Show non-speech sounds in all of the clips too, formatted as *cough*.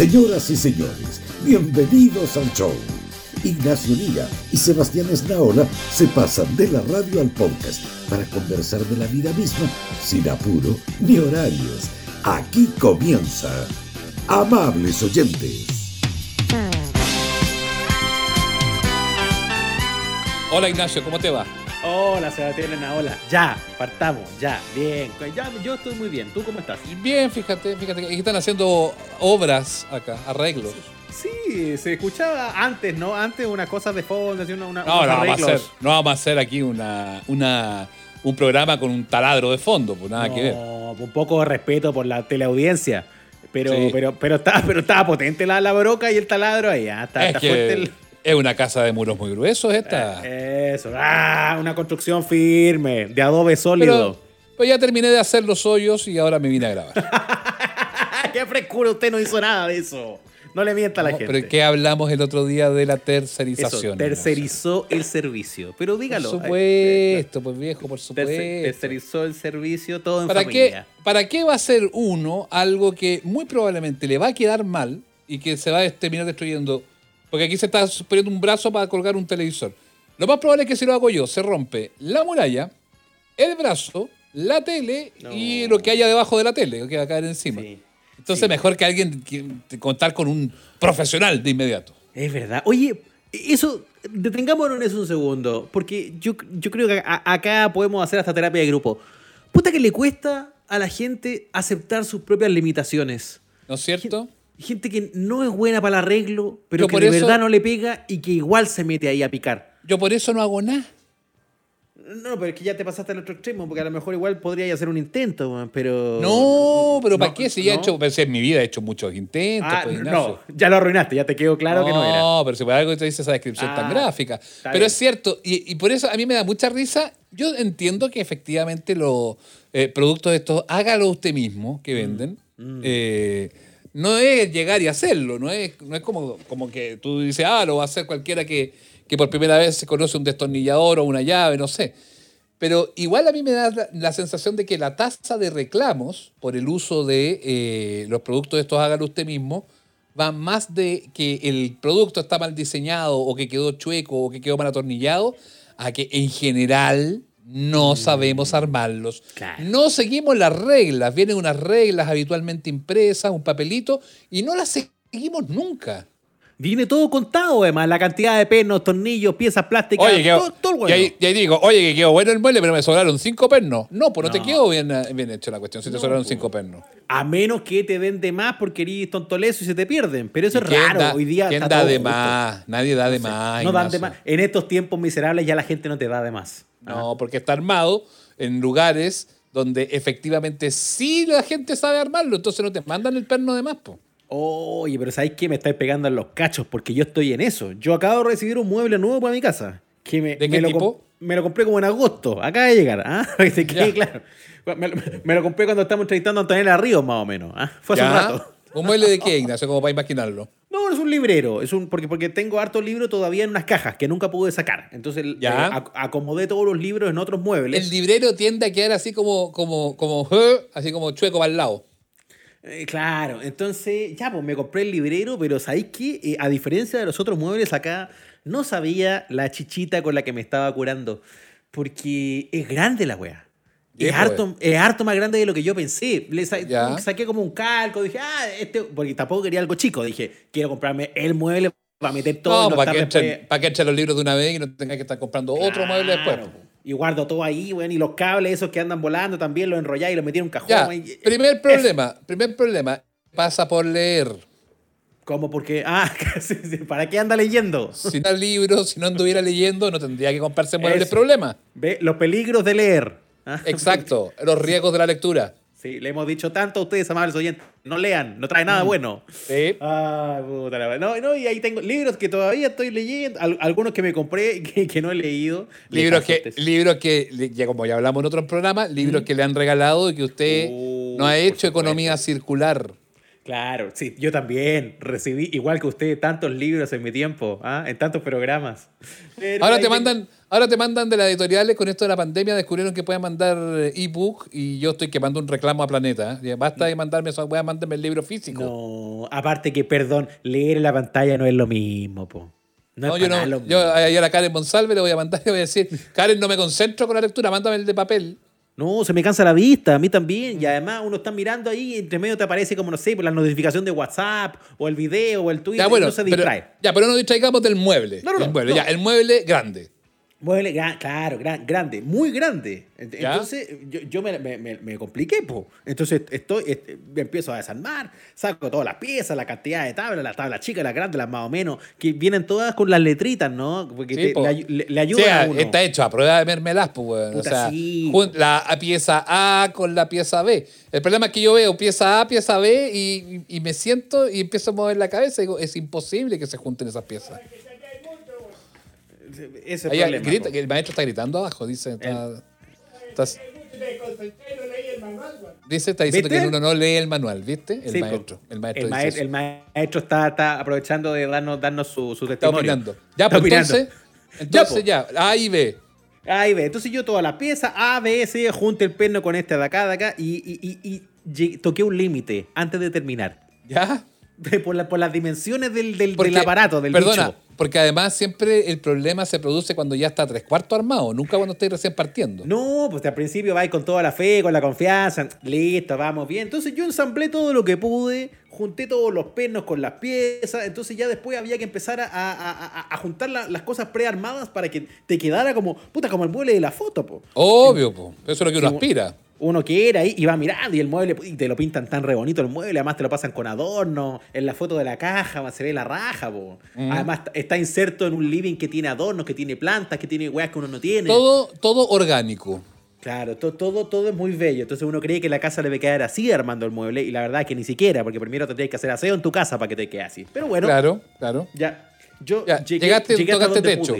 Señoras y señores, bienvenidos al show. Ignacio Liga y Sebastián Esnaola se pasan de la radio al podcast para conversar de la vida misma sin apuro ni horarios. Aquí comienza. Amables oyentes. Hola Ignacio, ¿cómo te va? Hola Sebastián hola. Ya, partamos, ya, bien. Ya, yo estoy muy bien. ¿Tú cómo estás? Bien, fíjate, fíjate que están haciendo obras acá, arreglos. Sí, se escuchaba antes, ¿no? Antes una cosa de fondo, una, una, no, no vamos, a hacer, no vamos a hacer aquí una, una, un programa con un taladro de fondo, pues nada que ver. Un poco de respeto por la teleaudiencia. Pero, pero, pero, estaba, pero estaba potente la, la broca y el taladro ahí. ¿ah? Está, fuerte el... Es una casa de muros muy gruesos esta. Eh, eso, ah, una construcción firme, de adobe sólido. pues ya terminé de hacer los hoyos y ahora me vine a grabar. *laughs* ¡Qué frescura! Usted no hizo nada de eso. No le mienta a la gente. Pero ¿qué hablamos el otro día de la tercerización? Eso, tercerizó el servicio. Pero dígalo. Por supuesto, pues viejo, por supuesto. Tercerizó el servicio todo en ¿Para familia. Qué, ¿Para qué va a ser uno algo que muy probablemente le va a quedar mal y que se va a terminar destruyendo porque aquí se está poniendo un brazo para colgar un televisor. Lo más probable es que si lo hago yo, se rompe la muralla, el brazo, la tele y lo que haya debajo de la tele, que va a caer encima. Entonces, mejor que alguien contar con un profesional de inmediato. Es verdad. Oye, eso, detengámonos en eso un segundo, porque yo, yo creo que acá podemos hacer hasta terapia de grupo. Puta que le cuesta a la gente aceptar sus propias limitaciones. ¿No es cierto? Gente que no es buena para el arreglo, pero que de verdad no le pega y que igual se mete ahí a picar. Yo por eso no hago nada. No, pero es que ya te pasaste al otro extremo, porque a lo mejor igual podría hacer un intento, pero. No, pero ¿para qué? Si ya he hecho, pues, en mi vida he hecho muchos intentos. Ah, pues, no, ya lo arruinaste, ya te quedó claro que no era. No, pero si por algo te dice esa descripción tan ah, gráfica. Pero es cierto, y, por eso a mí me da mucha risa. Yo entiendo que efectivamente los eh, productos de estos, hágalo usted mismo, que mm, venden. Mm. Eh, no es llegar y hacerlo, no es, no es como, como que tú dices, ah, lo va a hacer cualquiera que, por primera vez se conoce un destornillador o una llave, no sé. Pero igual a mí me da la, sensación de que la tasa de reclamos por el uso de eh, los productos de estos hágalo usted mismo va más de que el producto está mal diseñado o que quedó chueco o que quedó mal atornillado a que en general no sabemos armarlos. No seguimos las reglas. Vienen unas reglas habitualmente impresas, un papelito, y no las seguimos nunca. Viene todo contado, además, la cantidad de pernos, tornillos, piezas plásticas, oye, todo, bueno. Y ahí, digo, oye, que quedó bueno el mueble, pero me sobraron cinco pernos. No, pues no, te quedó bien, bien hecho la cuestión, si te sobraron cinco pernos. A menos que te den de más porque eres tontoleso y se te pierden. Pero eso es raro. Hoy día ¿Quién da de más? Nadie da de más. No dan de más. En estos tiempos miserables ya la gente no te da de más. No, porque está armado en lugares donde efectivamente sí la gente sabe armarlo, entonces no te mandan el perno de más, po. Oye, pero ¿sabes qué? Me estáis pegando en los cachos porque yo estoy en eso. Yo acabo de recibir un mueble nuevo para mi casa. Que me, ¿De qué me tipo? Lo, me lo compré como en agosto. Acaba de llegar. ¿ah? *laughs* claro. Me, lo compré cuando estamos entrevistando a Antonella Ríos, más o menos. ¿ah? Fue hace un rato. ¿Un mueble de qué, Ignacio? Como para imaginarlo. No, es un librero. Es un, porque, porque tengo harto libro todavía en unas cajas que nunca pude sacar. Entonces eh, acomodé todos los libros en otros muebles. El librero tiende a quedar así como, como, como, así como chueco para el lado. Eh, claro, entonces ya, pues me compré el librero, pero ¿sabéis qué? Eh, a diferencia de los otros muebles acá, no sabía la chichita con la que me estaba curando. Porque es grande la wea. Es harto, es harto, más grande de lo que yo pensé. Le saqué como un calco, dije, ah, este, porque tampoco quería algo chico. Dije, quiero comprarme el mueble para meter todo. No, para, que echen, para que echen los libros de una vez y no tenga que estar comprando otro mueble después. Y guardo todo ahí, bueno, y los cables esos que andan volando también los enrolláis y los metí en un cajón. primer problema, primer problema, pasa por leer. ¿Cómo? Porque, ah, *laughs* ¿para qué anda leyendo? Si no libros, si no anduviera leyendo, no tendría que comprarse muebles. Problema. Ve, los peligros de leer. Ah, Exacto, los riesgos de la lectura. Sí, le hemos dicho tanto a ustedes, amables oyentes. No lean, no trae nada mm. bueno. Sí. Ah, puta la no, no, y ahí tengo libros que todavía estoy leyendo, algunos que me compré que, que no he leído. Libros que, libros que, ya como ya hablamos en otros programas, libros que le han regalado y que usted uh, no ha hecho economía circular. Claro, sí, yo también recibí, igual que usted, tantos libros en mi tiempo, ¿ah? en tantos programas. ahora te mandan, ahora te mandan de las editoriales con esto de la pandemia, descubrieron que pueden mandar eh, ebook y yo estoy quemando un reclamo a Planeta. ¿eh? Basta de mandarme eso, voy a mandarme el libro físico. No, aparte que, perdón, leer en la pantalla no es lo mismo, po. No, yo no. Yo a la Karen Monsalve le voy a mandar *laughs* y voy a decir, Karen, no me concentro con la lectura, mándame el de papel. No, se me cansa la vista, a mí también. Y además uno está mirando ahí y entre medio te aparece como, no sé, por la notificación de WhatsApp o el video o el Twitter. Ya, bueno, no se distrae. ya, pero no distraigamos del mueble. No, no, el mueble, ya, el mueble grande. Mueble, claro, grande, muy grande. Entonces yo, me, compliqué, po. Entonces estoy, me empiezo a desarmar, saco todas las piezas, la cantidad de tablas, las tablas chicas, las grandes, las más o menos, que vienen todas con las letritas, ¿no? Porque le, ayuda a uno. Está hecho a prueba de mermelás, pues, o sea, la pieza A con la pieza B. El problema es que yo veo pieza A, pieza B y, y me siento y empiezo a mover la cabeza y digo, es imposible que se junten esas piezas. Ese problema, el maestro está gritando abajo, dice. dice, está diciendo que uno no lee el manual, ¿viste? El maestro. El maestro, el, maestro está, está, aprovechando de darnos, darnos su, su testimonio. Está Ya, pues entonces, entonces ya, A y B. A y B. Entonces yo toda la pieza, A, B, C, junto el perno con este de acá, de acá, y, y, y, toqué un límite antes de terminar. ¿Ya? Por, por las dimensiones del, del, del aparato, del Perdona, porque además siempre el problema se produce cuando ya está tres cuartos armado, nunca cuando estáis recién partiendo. No, pues al principio vais con toda la fe, con la confianza, listo, vamos bien. Entonces yo ensamblé todo lo que pude, junté todos los pernos con las piezas, entonces ya después había que empezar a, juntar las cosas prearmadas para que te quedara como, puta, como el mueble de la foto, po. Obvio, po. Eso es lo que uno aspira uno quiere ahí y va mirando y el mueble y te lo pintan tan re bonito el mueble, además te lo pasan con adorno, en la foto de la caja se ve la raja, po. Mm. además está inserto en un living que tiene adornos, que tiene plantas, que tiene weas que uno no tiene. Todo, todo orgánico. Claro, todo, todo, todo es muy bello. Entonces uno cree que la casa debe quedar así armando el mueble y la verdad es que ni siquiera, porque primero tendrías que hacer aseo en tu casa para que te quede así. Pero bueno. Claro, claro. Ya. Yo llegué, llegaste, llegué tocaste techo.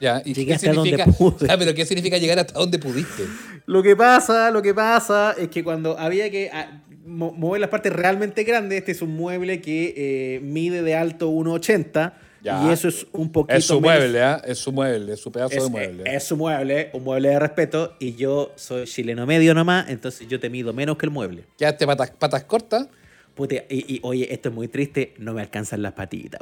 Ya, ¿y qué significa? Ah, pero ¿qué significa llegar hasta donde pudiste? Lo que pasa, lo que pasa es que cuando había que ah, mover las partes realmente grandes, este es un mueble que eh, mide de alto 1,80 y eso es un poquito Es su mueble, ¿ah? Es su mueble, es su pedazo de mueble. Es, su mueble, un mueble de respeto y yo soy chileno medio nomás, entonces yo te mido menos que el mueble. ¿Quedaste patas, patas cortas? Y, oye, esto es muy triste, no me alcanzan las patitas,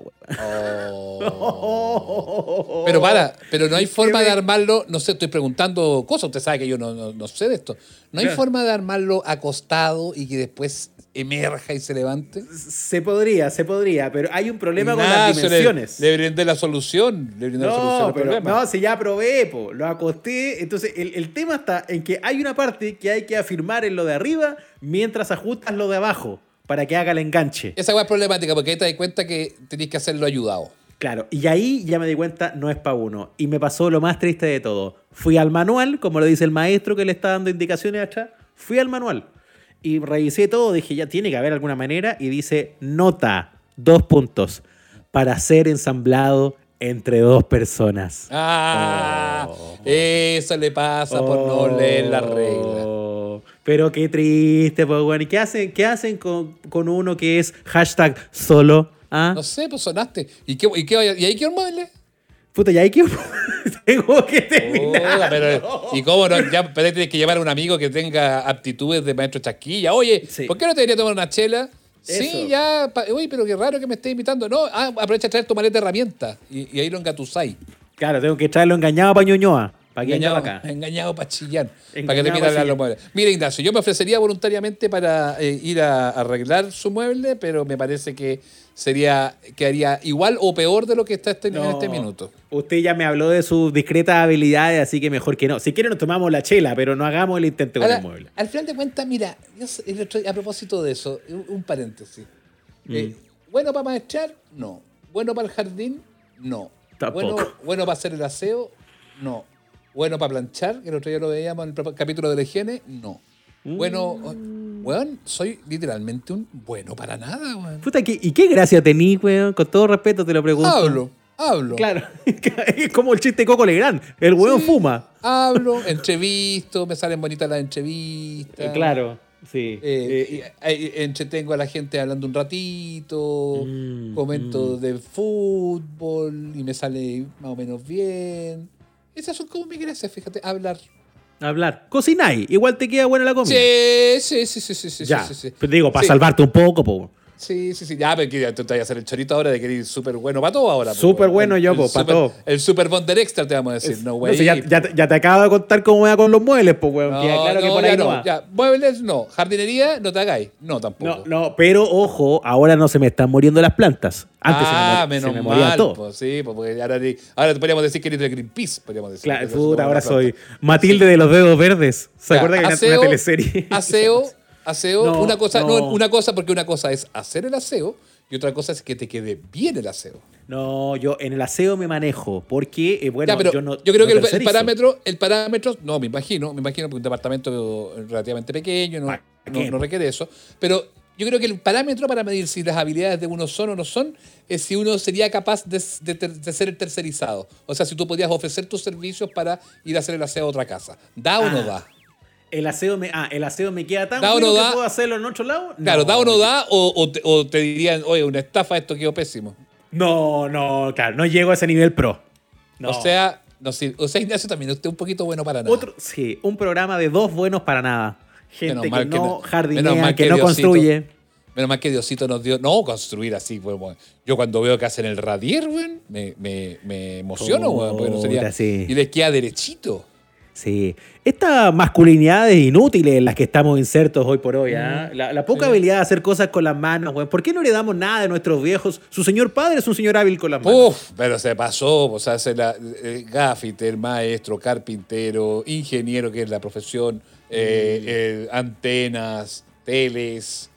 oh. *laughs* pero para, pero no hay forma de armarlo, no sé, estoy preguntando cosas, usted sabe que yo no, sé de esto. ¿No hay forma de armarlo acostado y que después emerja y se levante? Se podría, se podría, pero hay un problema con las dimensiones. Le, brindé la solución, le brindé la solución pero, No, si ya probé, lo acosté, entonces el, el tema está en que hay una parte que hay que afirmar en lo de arriba mientras ajustas lo de abajo para que haga el enganche. Esa es problemática porque ahí te das cuenta que tenés que hacerlo ayudado. Claro, y ahí ya me di cuenta, no es para uno. Y me pasó lo más triste de todo. Fui al manual, como lo dice el maestro que le está dando indicaciones atrás, fui al manual y revisé todo, dije, ya tiene que haber alguna manera, y dice, nota, dos puntos, para ser ensamblado entre dos personas. Ah, oh. eso le pasa por no leer la regla. Pero qué triste, pues, bueno. ¿Y qué hacen, qué hacen con, con uno que es hashtag solo? ¿Ah? No sé, pues sonaste. ¿Y, qué, y, qué, y ahí qué mueble? Puta, ya hay que. *laughs* Tengo que terminar. pero, ¿Y cómo no? Ya pero tienes que llevar a un amigo que tenga aptitudes de maestro chasquilla. Oye, ¿por qué no te debería tomar una chela? Sí, ya. Uy, pero qué raro que me estés invitando. No, ah, aprovecha a traer tu maleta de herramientas y, y ahí lo engatusáis. Claro, tengo que traerlo engañado para Ñoñoa. ¿Para engañado, acá? Engañado para chillar. para que te miren los muebles. Mira, Ignacio, yo me ofrecería voluntariamente para eh, ir a, arreglar su mueble, pero me parece que sería quedaría igual o peor de lo que está este, en este minuto. Usted ya me habló de sus discretas habilidades, así que mejor que no. Si quiere nos tomamos la chela, pero no hagamos el intento con el mueble. Al final de cuentas, mira, a propósito de eso, un, paréntesis. Mm. Eh, ¿Bueno para maestrar? No. ¿Bueno para el jardín? No. Bueno, bueno para hacer el aseo? No. Bueno para planchar, que el otro día lo veíamos en el capítulo de la higiene, no. Bueno, mm. weón, soy literalmente un bueno para nada, weón. Puta, ¿y qué gracia tení, weón? Con todo respeto te lo pregunto. Hablo, hablo. Claro, *laughs* es como el chiste Coco Legrand. El weón fuma. Hablo, entrevisto, me salen bonitas las entrevistas. Claro. Sí. Eh, entretengo a la gente hablando un ratito, mm, comento mm. de fútbol y me sale más o menos bien. Esas son como mi gracias, fíjate, hablar. Hablar. Cocináis, igual te queda buena la comida. Sí, sí, sí, sí, sí, sí. Ya. sí, sí. Pero digo, para salvarte un poco, po. Sí, sí, sí. Ya, pero que tú te vas a hacer el chorito ahora de que eres súper bueno para todo ahora. Súper bueno yo, pues, para todo. El super bonder extra te vamos a decir, no, güey. ya, ya, te acabo de contar cómo va con los muebles, pues, güey. No, claro que por ahí no. Ya, muebles no. Jardinería no te hagáis. No, tampoco. No, no, pero ojo, ahora no se me están muriendo las plantas. Antes ah, se me, menos se me mal, todo. Pues, sí, pues, porque ahora, ahora podríamos decir que eres de Greenpeace, podríamos decir. Claro, puta, ahora soy Matilde de los dedos verdes. ¿Se acuerda que era una teleserie? Aseo, *laughs* aseo, una cosa, no, una cosa, porque una cosa es hacer el aseo y otra cosa es que te quede bien el aseo. No, yo en el aseo me manejo, porque, eh, bueno, yo no. Yo creo que el, parámetro, el parámetro, no, me imagino, me imagino que un departamento relativamente pequeño no, no, requiere eso, pero yo creo que el parámetro para medir si las habilidades de uno son o no son es si uno sería capaz de, ser el tercerizado. O sea, si tú podías ofrecer tus servicios para ir a hacer el aseo a otra casa. ¿Da o no ah. da? El aseo me, ah, el aseo me queda tan bueno que puedo hacerlo en otro lado. Claro, da o no da, o, te dirían, oye, una estafa, esto quedó pésimo. No, no, claro, no llego a ese nivel pro. O sea, no, sí, o sea, Ignacio también, usted un poquito bueno para nada. Otro, sí, un programa de dos buenos para nada. Gente que no jardinea, que, no construye. Menos mal que Diosito nos dio. No, construir así, bueno, Yo cuando veo que hacen el radier, me, me, me emociono, porque no sería. Y les queda derechito. Sí. Estas masculinidades inútiles en las que estamos insertos hoy por hoy, ¿ah? la, poca habilidad de hacer cosas con las manos, güey. ¿Por qué no le damos nada de nuestros viejos? Su señor padre es un señor hábil con las manos. Uf, pero se pasó, o sea, se la, eh, gafiter, maestro, carpintero, ingeniero, que es la profesión, eh, mm. eh, antenas, teles,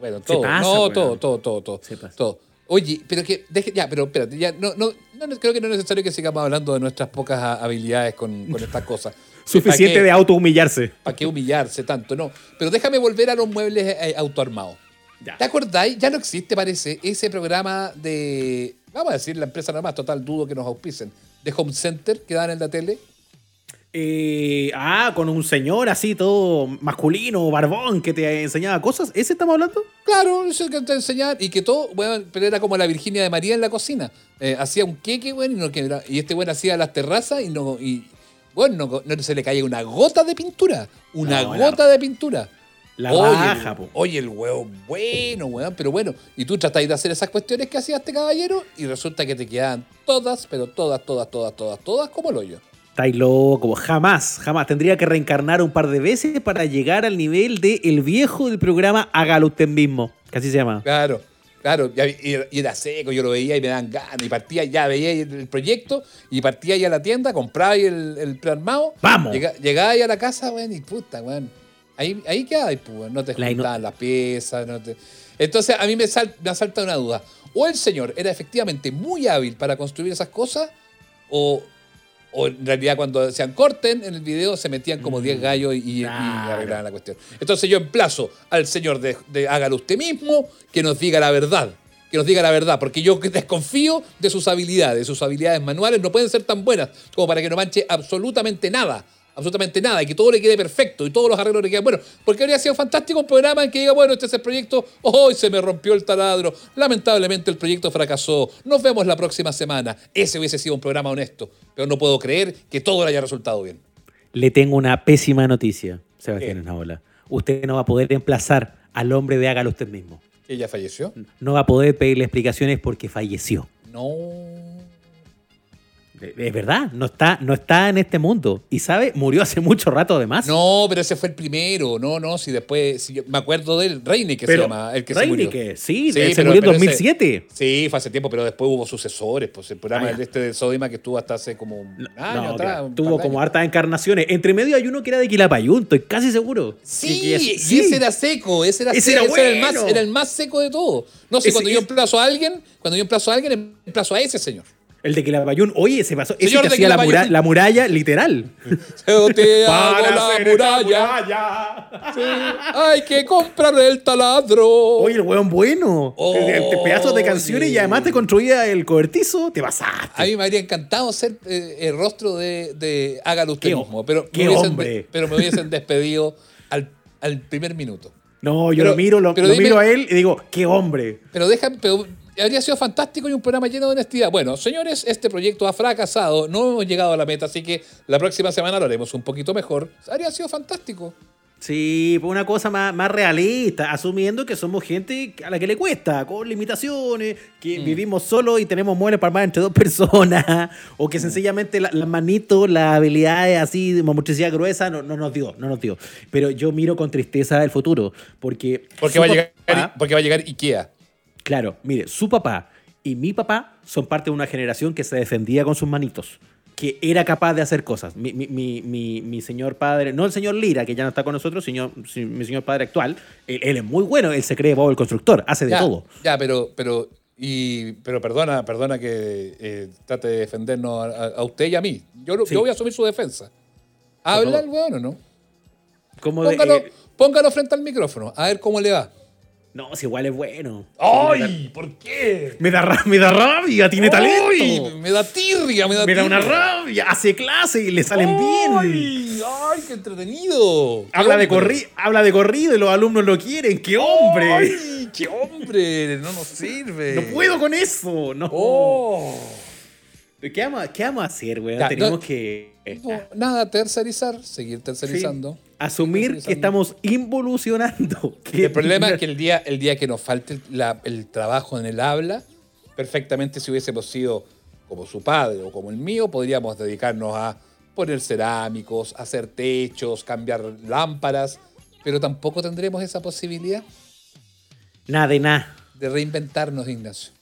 bueno, todo. no, todo, todo, todo, todo, todo. Oye, pero que, deje, ya, pero espérate, ya, no, no, no, creo que no es necesario que sigamos hablando de nuestras pocas habilidades con, con estas cosas. *laughs* Suficiente de auto-humillarse. ¿Para qué humillarse tanto? No. Pero déjame volver a los muebles eh, autoarmados. ¿Te acordáis? Ya no existe, parece, ese programa de. Vamos a decir la empresa nada más, total, dudo que nos auspicen. De Home Center que dan en la tele. Eh, ah, con un señor así todo masculino, barbón, que te enseñaba cosas. ¿Ese estamos hablando? Claro, eso que te enseñaba y que todo, bueno, pero era como la Virginia de María en la cocina. Eh, hacía un queque, bueno, y, no, y este bueno hacía las terrazas y no, y, bueno, no, se le caía una gota de pintura. Una gota de pintura. La oye, Oye, el huevo bueno, weón, pero bueno. Y tú tratáis de hacer esas cuestiones que hacía este caballero y resulta que te quedan todas, pero todas, todas, todas, todas, todas como el hoyo. Estáis loco, jamás, jamás. Tendría que reencarnar un par de veces para llegar al nivel de el viejo del programa Hágalo usted mismo, que así se llama. Claro, claro. Y era seco, yo lo veía y me dan ganas. Y partía, ya veía el proyecto y partía ya a la tienda, compraba el, el armado. ¡Vamos! llegaba ahí a la casa, weón, y puta, weón. Ahí, ahí queda, pues, no te juntaban las piezas. No te... Entonces, a mí me, sal, me asalta una duda. O el señor era efectivamente muy hábil para construir esas cosas, o o en realidad cuando decían corten en el video se metían como 10 mm, gallos y, arreglaban la cuestión. Entonces yo emplazo al señor de, hágalo usted mismo, que nos diga la verdad. Que nos diga la verdad, porque yo desconfío de sus habilidades. Sus habilidades manuales no pueden ser tan buenas como para que no manche absolutamente nada absolutamente nada y que todo le quede perfecto y todos los arreglos le queden bueno Porque habría sido fantástico un programa en que diga, bueno, este es el proyecto, hoy se me rompió el taladro, lamentablemente el proyecto fracasó, nos vemos la próxima semana. Ese hubiese sido un programa honesto, pero no puedo creer que todo le haya resultado bien. Le tengo una pésima noticia, Sebastián Esnaola. Usted no va a poder emplazar al hombre de hágalo usted mismo. ¿Ella falleció? No va a poder pedirle explicaciones porque falleció. No. Es verdad, no está, no está en este mundo. Y sabe, murió hace mucho rato además. No, pero ese fue el primero. No, no, si después. Si me acuerdo del Reine que se llama. El que se murió. sí, sí se murió en 2007. sí, fue hace tiempo, pero después hubo sucesores. Pues el programa ah, este de Sodima que estuvo hasta hace como un año atrás. tuvo como hartas encarnaciones. Entre medio hay uno que era de Quilapayún, estoy casi seguro. Sí, y ese era seco. Ese era, ese era, el más, era el más seco de todo. No sé, cuando yo emplazo a alguien, cuando yo emplazo a alguien, emplazo a ese señor. El de Quilapayún, oye, se pasó. Ese que hacía la, la, muralla, literal. *laughs* te *laughs* Para la muralla. Hay que comprar el taladro. Oye, el weón bueno. pedazos de canciones y además te construía el cobertizo. Te pasaste. A mí me habría encantado ser eh, el rostro de, de Hágalo usted mismo. Pero qué me hombre. pero me hubiesen despedido al al primer minuto. No, yo lo miro, lo, miro a él y digo, qué hombre. Pero deja, pero habría sido fantástico y un programa lleno de honestidad. Bueno, señores, este proyecto ha fracasado, no hemos llegado a la meta, así que la próxima semana lo haremos un poquito mejor. Habría sido fantástico. Sí, una cosa más, más, realista, asumiendo que somos gente a la que le cuesta, con limitaciones, que mm. vivimos solos y tenemos muebles para armar entre dos *laughs* personas, o que mm. sencillamente las la manitos, las habilidades así de motricidad gruesa no, no, nos dio, no nos dio. Pero yo miro con tristeza el futuro, porque... Porque, va, a llegar, porque va a llegar Ikea. Claro, mire, su papá y mi papá son parte de una generación que se defendía con sus manitos que era capaz de hacer cosas. Mi, mi, mi, mi, señor padre, no el señor Lira, que ya no está con nosotros, sino mi señor padre actual, él, es muy bueno, él se cree Bob el constructor, hace de todo. Ya, pero, pero, y, pero perdona, perdona que eh, trate de defendernos a, usted y a mí. Yo, yo voy a asumir su defensa. ¿Habla el weón o no? póngalo, eh, póngalo frente al micrófono, a ver cómo le va. No, si igual es bueno. ¡Ay! ¿Por qué? Me da, me da rabia, tiene talento. ¡Ay! Me da tirria, me da Me da una rabia, hace clase y le salen bien. ¡Ay! ¡Qué entretenido! Habla de, corri habla de corrido y los alumnos lo quieren. ¡Qué hombre! ¡Ay! ¡Qué hombre! No nos sirve. No puedo con eso. No. Oh. ¿Qué, vamos, ¿Qué vamos a hacer, güey? Tenemos que. nada, tercerizar, seguir tercerizando asumir que estamos involucionando. el problema es *laughs* que el día, el día que nos falte el trabajo en el habla, perfectamente si hubiésemos sido como su padre o como el mío, podríamos dedicarnos a poner cerámicos, hacer techos, cambiar lámparas, pero tampoco tendremos esa posibilidad. Nada de nada. De reinventarnos, Ignacio.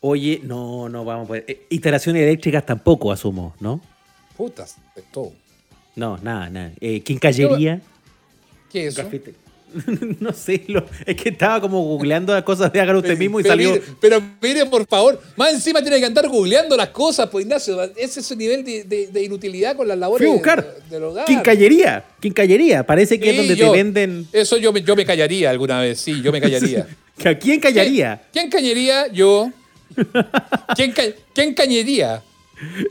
Oye, no, no vamos a poder. Eh, iteraciones eléctricas tampoco asumo, ¿no? Putas, de todo. No, nada, nada. Eh, quincallería. ¿Qué es eso? *laughs* no sé, es que estaba como googleando las cosas de hágalo usted mismo y salió. pero mire, por favor, más encima tiene que andar googleando las cosas, pues Ignacio, ese es el nivel de, inutilidad con las labores Fui a buscar. del hogar. Quincallería, quincallería, parece que es donde te venden. Eso yo me, yo me callaría alguna vez, sí, yo me *laughs* callaría. quién callaría? ¿Quién, callaría? Yo. ¿Quién, ¿Quién cañería? *laughs*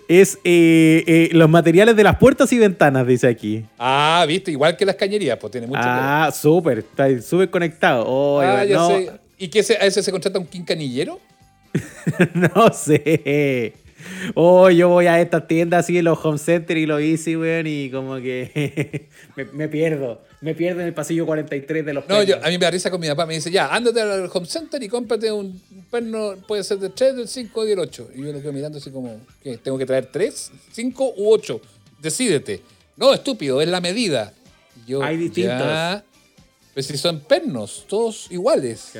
es eh, eh, los materiales de las puertas y ventanas, dice aquí. Ah, viste, igual que las cañerías, pues tiene mucho Ah, súper, está súper conectado. ah, ya sé. ¿Y qué a ese se contrata un quincanillero? *laughs* no sé. Oh, yo voy a estas tiendas así, los home center y los easy, weón, y como que *laughs* me, pierdo. Me pierdo en el pasillo 43 de los No, yo, a mí me da risa con mi papá. Me dice, ya, ándate al home center y cómprate un perno, puede ser de 3, del 5 y del 8. Y yo lo quedo mirando así como, ¿qué? ¿Tengo que traer 3, 5 u 8? Decídete. No, estúpido, es la medida. Yo, Hay distintos. pues si son pernos, todos iguales.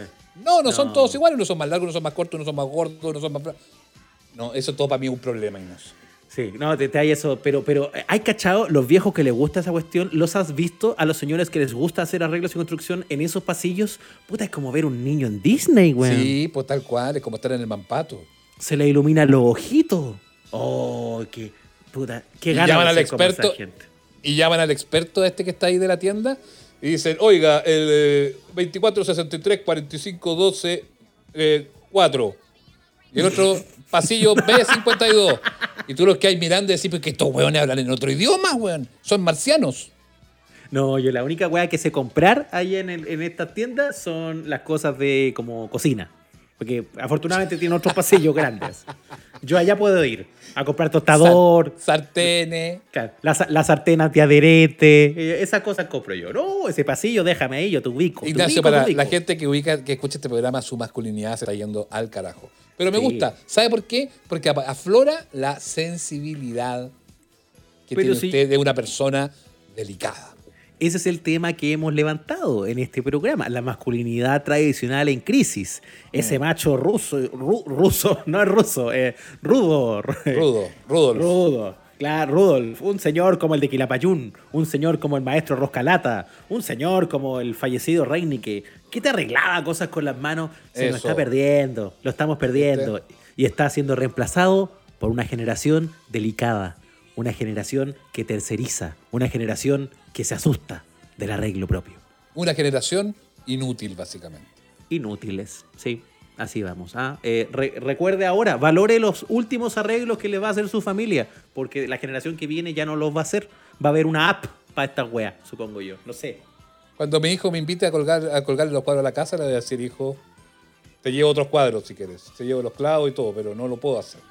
No, no, son todos iguales, no son más largos, no son más cortos, no son más gordos, no son más... No, eso todo para mí es un problema, Ignacio. Sí, no, te, hay eso, pero, pero eh, hay cachado, los viejos que les gusta esa cuestión, ¿los has visto a los señores que les gusta hacer arreglos y construcción en esos pasillos? Puta, es como ver un niño en Disney, güey. Sí, pues tal cual, es como estar en el mampato. Se le ilumina los ojitos. Oh, qué puta, qué ganas llaman al experto Y llaman al experto este que está ahí de la tienda y dicen, oiga, el 2463 45 12 4. Y el otro pasillo B52. Y tú los que hay mirando y decís, pues que estos weones hablan en otro idioma, weón. Son marcianos. No, yo la única weá que sé comprar ahí en, en estas tiendas son las cosas de como cocina. Porque afortunadamente tiene otros pasillos grandes. Yo allá puedo ir a comprar tostador. sartenes. Las, las sartenas de aderete. Eh, esas cosas compro yo. No, ese pasillo déjame ahí, yo te ubico. Ignacio, para la gente que ubica, que escucha este programa, su masculinidad se está yendo al carajo. Pero me gusta. ¿Sabe por qué? Porque aflora la sensibilidad que tiene usted de una persona delicada. Ese es el tema que hemos levantado en este programa, la masculinidad tradicional en crisis. Ese mm. macho ruso, ruso, *laughs* no es ruso, eh, rudo. Rudo, Rudolf. Rudo, claro, Rudolf. Un señor como el de Quilapayún, un señor como el maestro Roscalata, un señor como el fallecido Reinique, que te arreglaba cosas con las manos. Se nos está perdiendo, lo estamos perdiendo. Y está siendo reemplazado por una generación delicada, una generación que terceriza, una generación que se asusta del arreglo propio. Una generación inútil, básicamente. Inútiles, sí. Así vamos. ¿ah? Eh, recuerde ahora, valore los últimos arreglos que le va a hacer su familia, porque la generación que viene ya no los va a hacer. Va a haber una app para esta wea, supongo yo. No sé. Cuando mi hijo me invite a colgar, a colgar los cuadros a la casa, le voy a decir, hijo, te llevo otros cuadros si quieres. Te llevo los clavos y todo, pero no lo puedo hacer.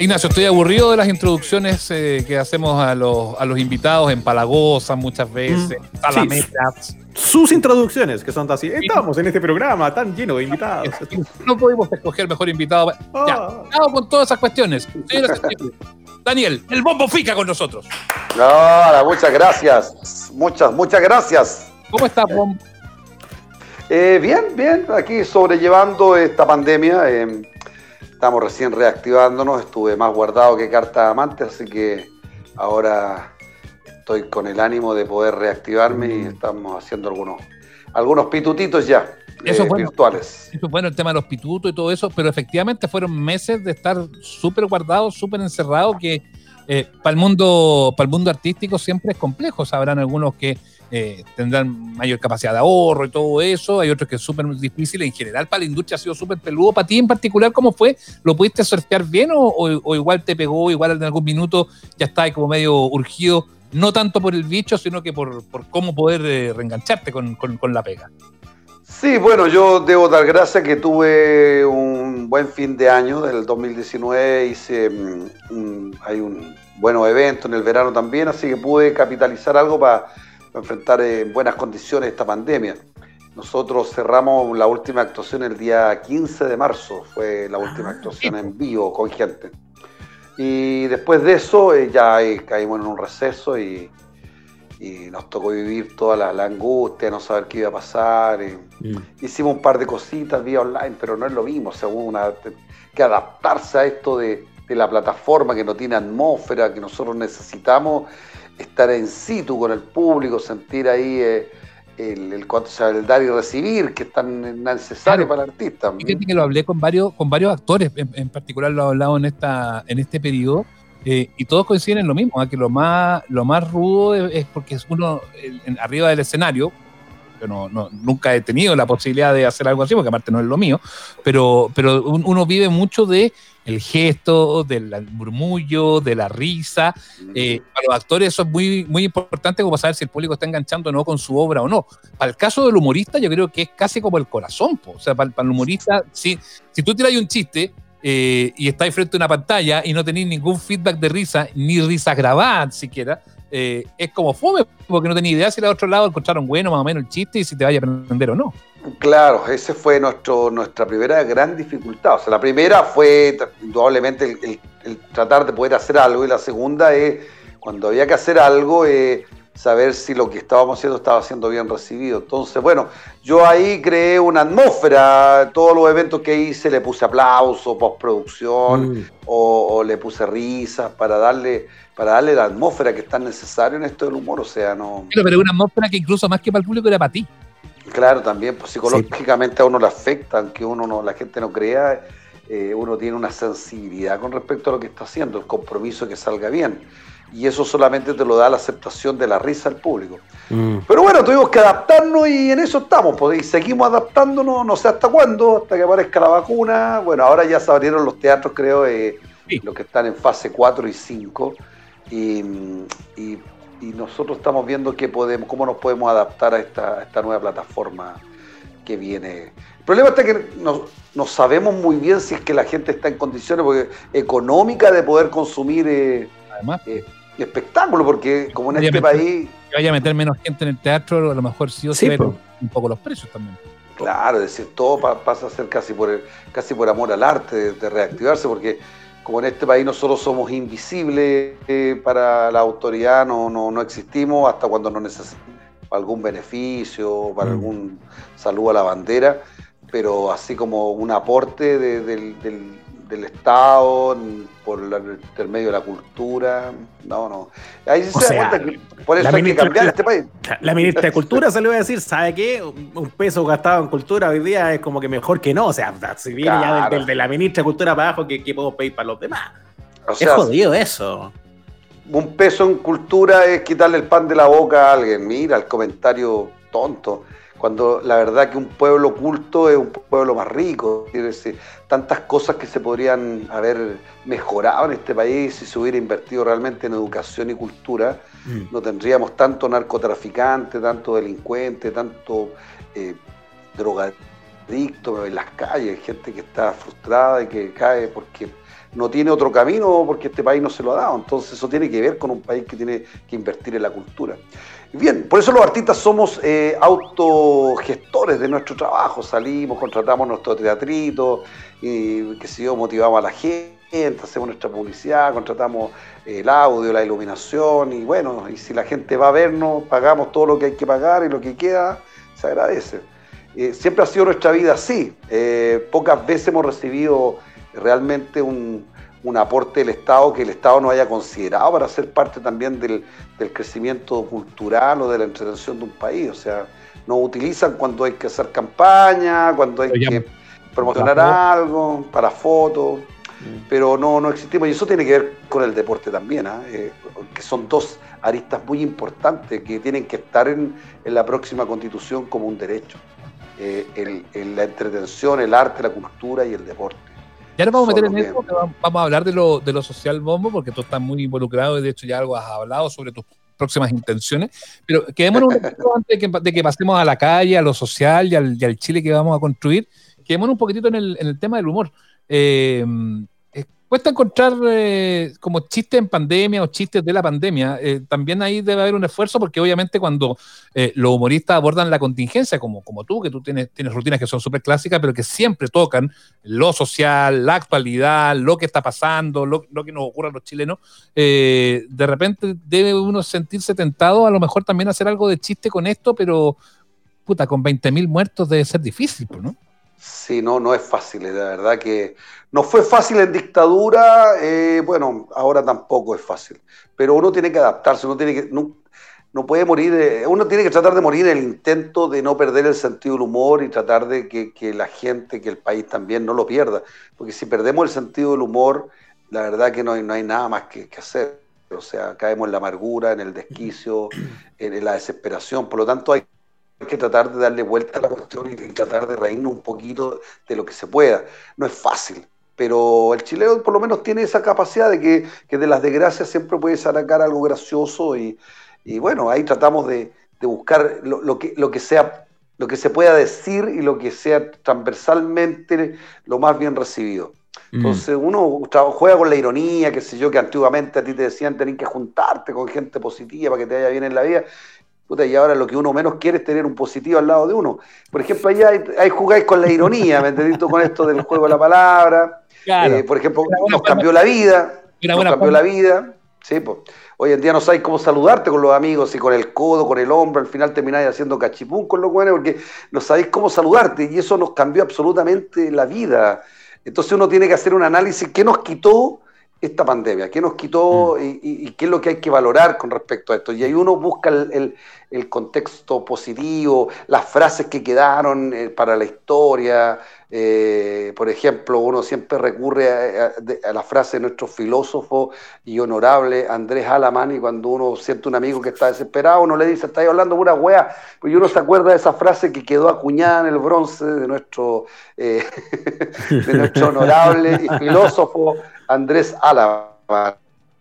Ignacio, estoy aburrido de las introducciones eh, que hacemos a los, a los invitados en Palagosa muchas veces, mm, Sus introducciones, que son así. Estamos en este programa tan lleno de invitados. No pudimos escoger mejor invitado. Ya, ah. con todas esas cuestiones. Daniel, el bombo fica con nosotros. No, muchas gracias. Muchas, muchas gracias. ¿Cómo estás, Bombo? Eh, bien, bien. Aquí sobrellevando esta pandemia. Eh, estamos recién reactivándonos, estuve más guardado que carta amante, así que ahora estoy con el ánimo de poder reactivarme y mm. estamos haciendo algunos, algunos pitutitos ya. Eso eh, virtuales. Eso bueno el tema de los pitutos y todo eso, pero efectivamente fueron meses de estar súper guardados, súper encerrados, que eh, para el mundo, para el mundo artístico siempre es complejo. Sabrán algunos que eh, tendrán mayor capacidad de ahorro y todo eso. Hay otros que es súper difícil. En general, para la industria ha sido súper peludo. Para ti en particular, ¿cómo fue? ¿Lo pudiste surfear bien o, igual te pegó, igual en algún minuto ya estaba como medio urgido? No tanto por el bicho, sino que por, cómo poder eh, reengancharte con, la pega. Sí, bueno, yo debo dar gracias que tuve un buen fin de año del 2019. Hice, mm, hay un buenos evento en el verano también, así que pude capitalizar algo para enfrentar en buenas condiciones esta pandemia. Nosotros cerramos la última actuación el día 15 de marzo, fue la última ah, actuación en vivo con gente. Y después de eso eh, ya caímos en un receso y, nos tocó vivir toda la, angustia, no saber qué iba a pasar. Mm. Hicimos un par de cositas vía online, pero no es lo mismo, según una, que adaptarse a esto de, de la plataforma que no tiene atmósfera, que nosotros necesitamos estar en situ con el público, sentir ahí eh, el, el, dar y recibir, que es tan necesario para el artista. Fíjate que lo hablé con varios, con varios actores, en, particular lo he hablado en, esta, en este periodo, eh, y todos coinciden en lo mismo, ¿ah? que lo más, lo más rudo es, porque es uno arriba del escenario, yo no, nunca he tenido la posibilidad de hacer algo así, porque aparte no es lo mío, pero, pero uno vive mucho de el gesto, del murmullo, de la risa. Eh, para los actores eso es muy, muy importante como saber si el público está enganchando o no con su obra o no. Para el caso del humorista yo creo que es casi como el corazón. O sea, para, el humorista, si, si tú tiras un chiste eh, y estás frente a una pantalla y no tenés ningún feedback de risa, ni risa grabada siquiera, eh, es como fome, porque no tenés idea si al otro lado encontraron bueno más o menos el chiste y si te vaya a aprender o no. Claro, ese fue nuestro, nuestra primera gran dificultad. O sea, la primera fue indudablemente el, tratar de poder hacer algo y la segunda es cuando había que hacer algo, eh, saber si lo que estábamos haciendo estaba siendo bien recibido. Entonces, bueno, yo ahí creé una atmósfera, todos los eventos que hice le puse aplauso, postproducción mm. o, le puse risas para darle para darle la atmósfera que es tan necesario en esto del humor, o sea, no... Pero, pero una atmósfera que incluso más que para el público era para ti. Claro, también pues, psicológicamente a uno le afecta, aunque uno no, la gente no crea, eh, uno tiene una sensibilidad con respecto a lo que está haciendo, el compromiso que salga bien. Y eso solamente te lo da la aceptación de la risa al público. Mm. Pero bueno, tuvimos que adaptarnos y en eso estamos, pues, y seguimos adaptándonos, no sé hasta cuándo, hasta que aparezca la vacuna. Bueno, ahora ya se abrieron los teatros, creo, eh, los que están en fase 4 y 5. Y, y y nosotros estamos viendo qué podemos, cómo nos podemos adaptar a esta, nueva plataforma que viene. El problema está que no, sabemos muy bien si es que la gente está en condiciones económicas de poder consumir eh, eh, espectáculo, porque como en este país... Que vaya a meter menos gente en el teatro, a lo mejor sí o sí, pero un poco los precios también. Claro, es decir, todo pasa a ser casi por, casi por amor al arte, de reactivarse, porque como en este país nosotros somos invisibles eh, para la autoridad, no, no, existimos hasta cuando nos necesitamos algún beneficio, para mm. algún saludo a la bandera, pero así como un aporte del, del Estado, por el medio de la cultura. No, no. Ahí se da cuenta que por eso hay que cambiar este país. La ministra de Cultura se le va a decir, ¿sabe qué? Un peso gastado en cultura hoy día es como que mejor que no. O sea, si viene ya del, de la ministra de Cultura para abajo, ¿qué, podemos pedir para los demás? es jodido eso. Un peso en cultura es quitarle el pan de la boca a alguien. Mira el comentario tonto. Cuando la verdad que un pueblo culto es un pueblo más rico. Decir, tantas cosas que se podrían haber mejorado en este país si se hubiera invertido realmente en educación y cultura. Mm. No tendríamos tanto narcotraficante, tanto delincuente, tanto eh, drogadicto en las calles, gente que está frustrada y que cae porque no tiene otro camino porque este país no se lo ha dado. Entonces eso tiene que ver con un país que tiene que invertir en la cultura. Bien, por eso los artistas somos eh, autogestores de nuestro trabajo. Salimos, contratamos nuestro teatrito, y que si yo motivamos a la gente, hacemos nuestra publicidad, contratamos el audio, la iluminación y bueno, y si la gente va a vernos, pagamos todo lo que hay que pagar y lo que queda, se agradece. Eh, siempre ha sido nuestra vida así. Eh, pocas veces hemos recibido realmente un, un aporte del Estado que el Estado no haya considerado para ser parte también del, crecimiento cultural o de la entretención de un país. O sea, nos utilizan cuando hay que hacer campaña, cuando hay que promocionar algo, para fotos, mm. pero no, no existimos. Y eso tiene que ver con el deporte también, ¿ah? eh, que son dos aristas muy importantes que tienen que estar en, la próxima constitución como un derecho. Eh, la entretención, el arte, la cultura y el deporte. Ya nos vamos a meter en eso, vamos a hablar de lo, de lo social bombo, porque tú estás muy involucrado y de hecho ya algo has hablado sobre tus próximas intenciones. Pero quedémonos un *laughs* poquito antes de que, pasemos a la calle, a lo social y al, Chile que vamos a construir. Quedémonos un poquitito en el, en el tema del humor. Eh, cuesta encontrar eh, como chistes en pandemia o chistes de la pandemia. Eh, también ahí debe haber un esfuerzo porque obviamente cuando eh, los humoristas abordan la contingencia, como, como tú, que tú tienes, tienes rutinas que son súper clásicas, pero que siempre tocan lo social, la actualidad, lo que está pasando, lo, que nos ocurre a los chilenos, de repente debe uno sentirse tentado a lo mejor también hacer algo de chiste con esto, pero puta, con 20.000 muertos debe ser difícil, ¿no? Sí, no, no es fácil, de verdad que no fue fácil en dictadura, eh, bueno, ahora tampoco es fácil, pero uno tiene que adaptarse, uno tiene que, no, puede morir, eh, uno tiene que tratar de morir en el intento de no perder el sentido del humor y tratar de que, la gente, que el país también no lo pierda, porque si perdemos el sentido del humor, la verdad que no hay, no hay nada más que, hacer, o sea, caemos en la amargura, en el desquicio, en la desesperación, por lo tanto hay que tratar de darle vuelta a la cuestión y tratar de reírnos un poquito de lo que se pueda. No es fácil, pero el chileno por lo menos tiene esa capacidad de que, de las desgracias siempre puede sacar algo gracioso y, bueno, ahí tratamos de, buscar lo, que, lo que sea lo que se pueda decir y lo que sea transversalmente lo más bien recibido. Mm. Entonces uno juega con la ironía, que sé yo, que antiguamente a ti te decían tener que juntarte con gente positiva para que te vaya bien en la vida y ahora lo que uno menos quiere es tener un positivo al lado de uno. Por ejemplo, allá hay, jugáis con la ironía, ¿me entendés? con esto del juego de la palabra. Eh, por ejemplo, nos cambió la vida. Nos cambió la vida. Sí, pues. Hoy en día no sabéis cómo saludarte con los amigos, si con el codo, con el hombro, al final termináis haciendo cachipún con los buenos, porque no sabéis cómo saludarte y eso nos cambió absolutamente la vida. Entonces uno tiene que hacer un análisis, ¿qué nos quitó esta pandemia? ¿Qué nos quitó mm. y, qué es lo que hay que valorar con respecto a esto? Y ahí uno busca el, contexto positivo, las frases que quedaron eh, para la historia. Eh, por ejemplo, uno siempre recurre a, la frase de nuestro filósofo y honorable Andrés Alamán, y cuando uno siente un amigo que está desesperado, uno le dice, estáis hablando pura wea, pues uno se acuerda de esa frase que quedó acuñada en el bronce de nuestro, eh, *laughs* de nuestro honorable y filósofo Andrés Álava.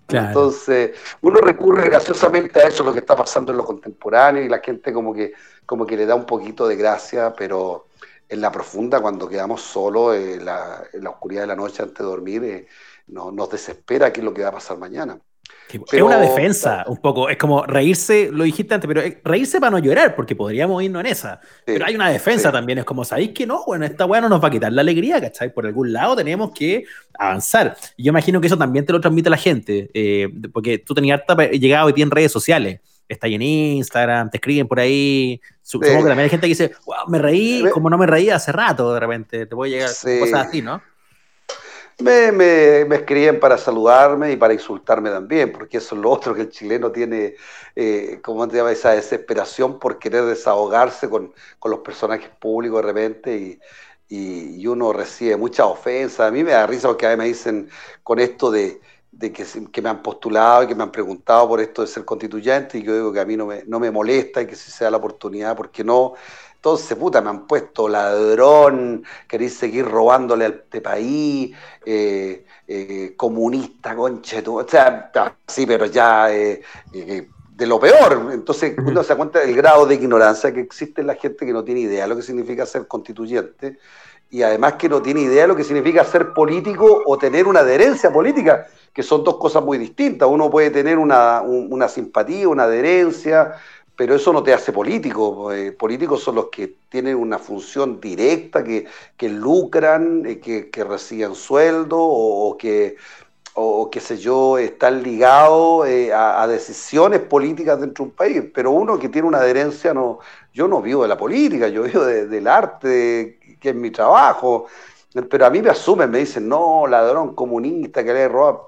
Entonces, uno recurre graciosamente a eso, lo que está pasando en lo contemporáneo, y la gente como que, como que le da un poquito de gracia, pero en la profunda, cuando quedamos solos en la, oscuridad de la noche antes de dormir, eh, nos desespera qué es lo que va a pasar mañana es una defensa, un poco. Es como reírse, lo dijiste antes, pero reírse para no llorar, porque podríamos irnos en esa. pero hay una defensa también. Es como, ¿sabéis que no? Bueno, esta weá no nos va a quitar la alegría, ¿cachai? Por algún lado tenemos que avanzar. Y yo imagino que eso también te lo transmite la gente, eh, porque tú tenías llegado y tienes redes sociales. Está ahí en Instagram, te escriben por ahí. Supongo que también hay gente que dice, wow, me reí como no me reí hace rato, de repente. Te puede llegar cosas así, ¿no? Me, me, me, escriben para saludarme y para insultarme también, porque eso es lo otro que el chileno tiene, eh, como te llama, esa desesperación por querer desahogarse con, con los personajes públicos de repente y, y, uno recibe mucha ofensa. A mí me da risa porque a mí me dicen con esto de, de que, que, me han postulado y que me han preguntado por esto de ser constituyente y yo digo que a mí no me, no me molesta y que si sea la oportunidad, porque no? Entonces, puta, me han puesto ladrón, queréis seguir robándole a este país, eh, eh, comunista, conche, o sea, sí, pero ya eh, de lo peor. Entonces, uno se da cuenta del grado de ignorancia que existe en la gente que no tiene idea de lo que significa ser constituyente y además que no tiene idea de lo que significa ser político o tener una adherencia política, que son dos cosas muy distintas. Uno puede tener una, una simpatía, una adherencia, pero eso no te hace político. Eh, políticos son los que tienen una función directa, que, lucran, eh, que, que, reciben sueldo o, que, o qué sé yo, están ligados eh, a, decisiones políticas dentro de un país. Pero uno que tiene una adherencia, no, yo no vivo de la política, yo vivo del arte, que es mi trabajo. Pero a mí me asumen, me dicen, no, ladrón comunista que le roba.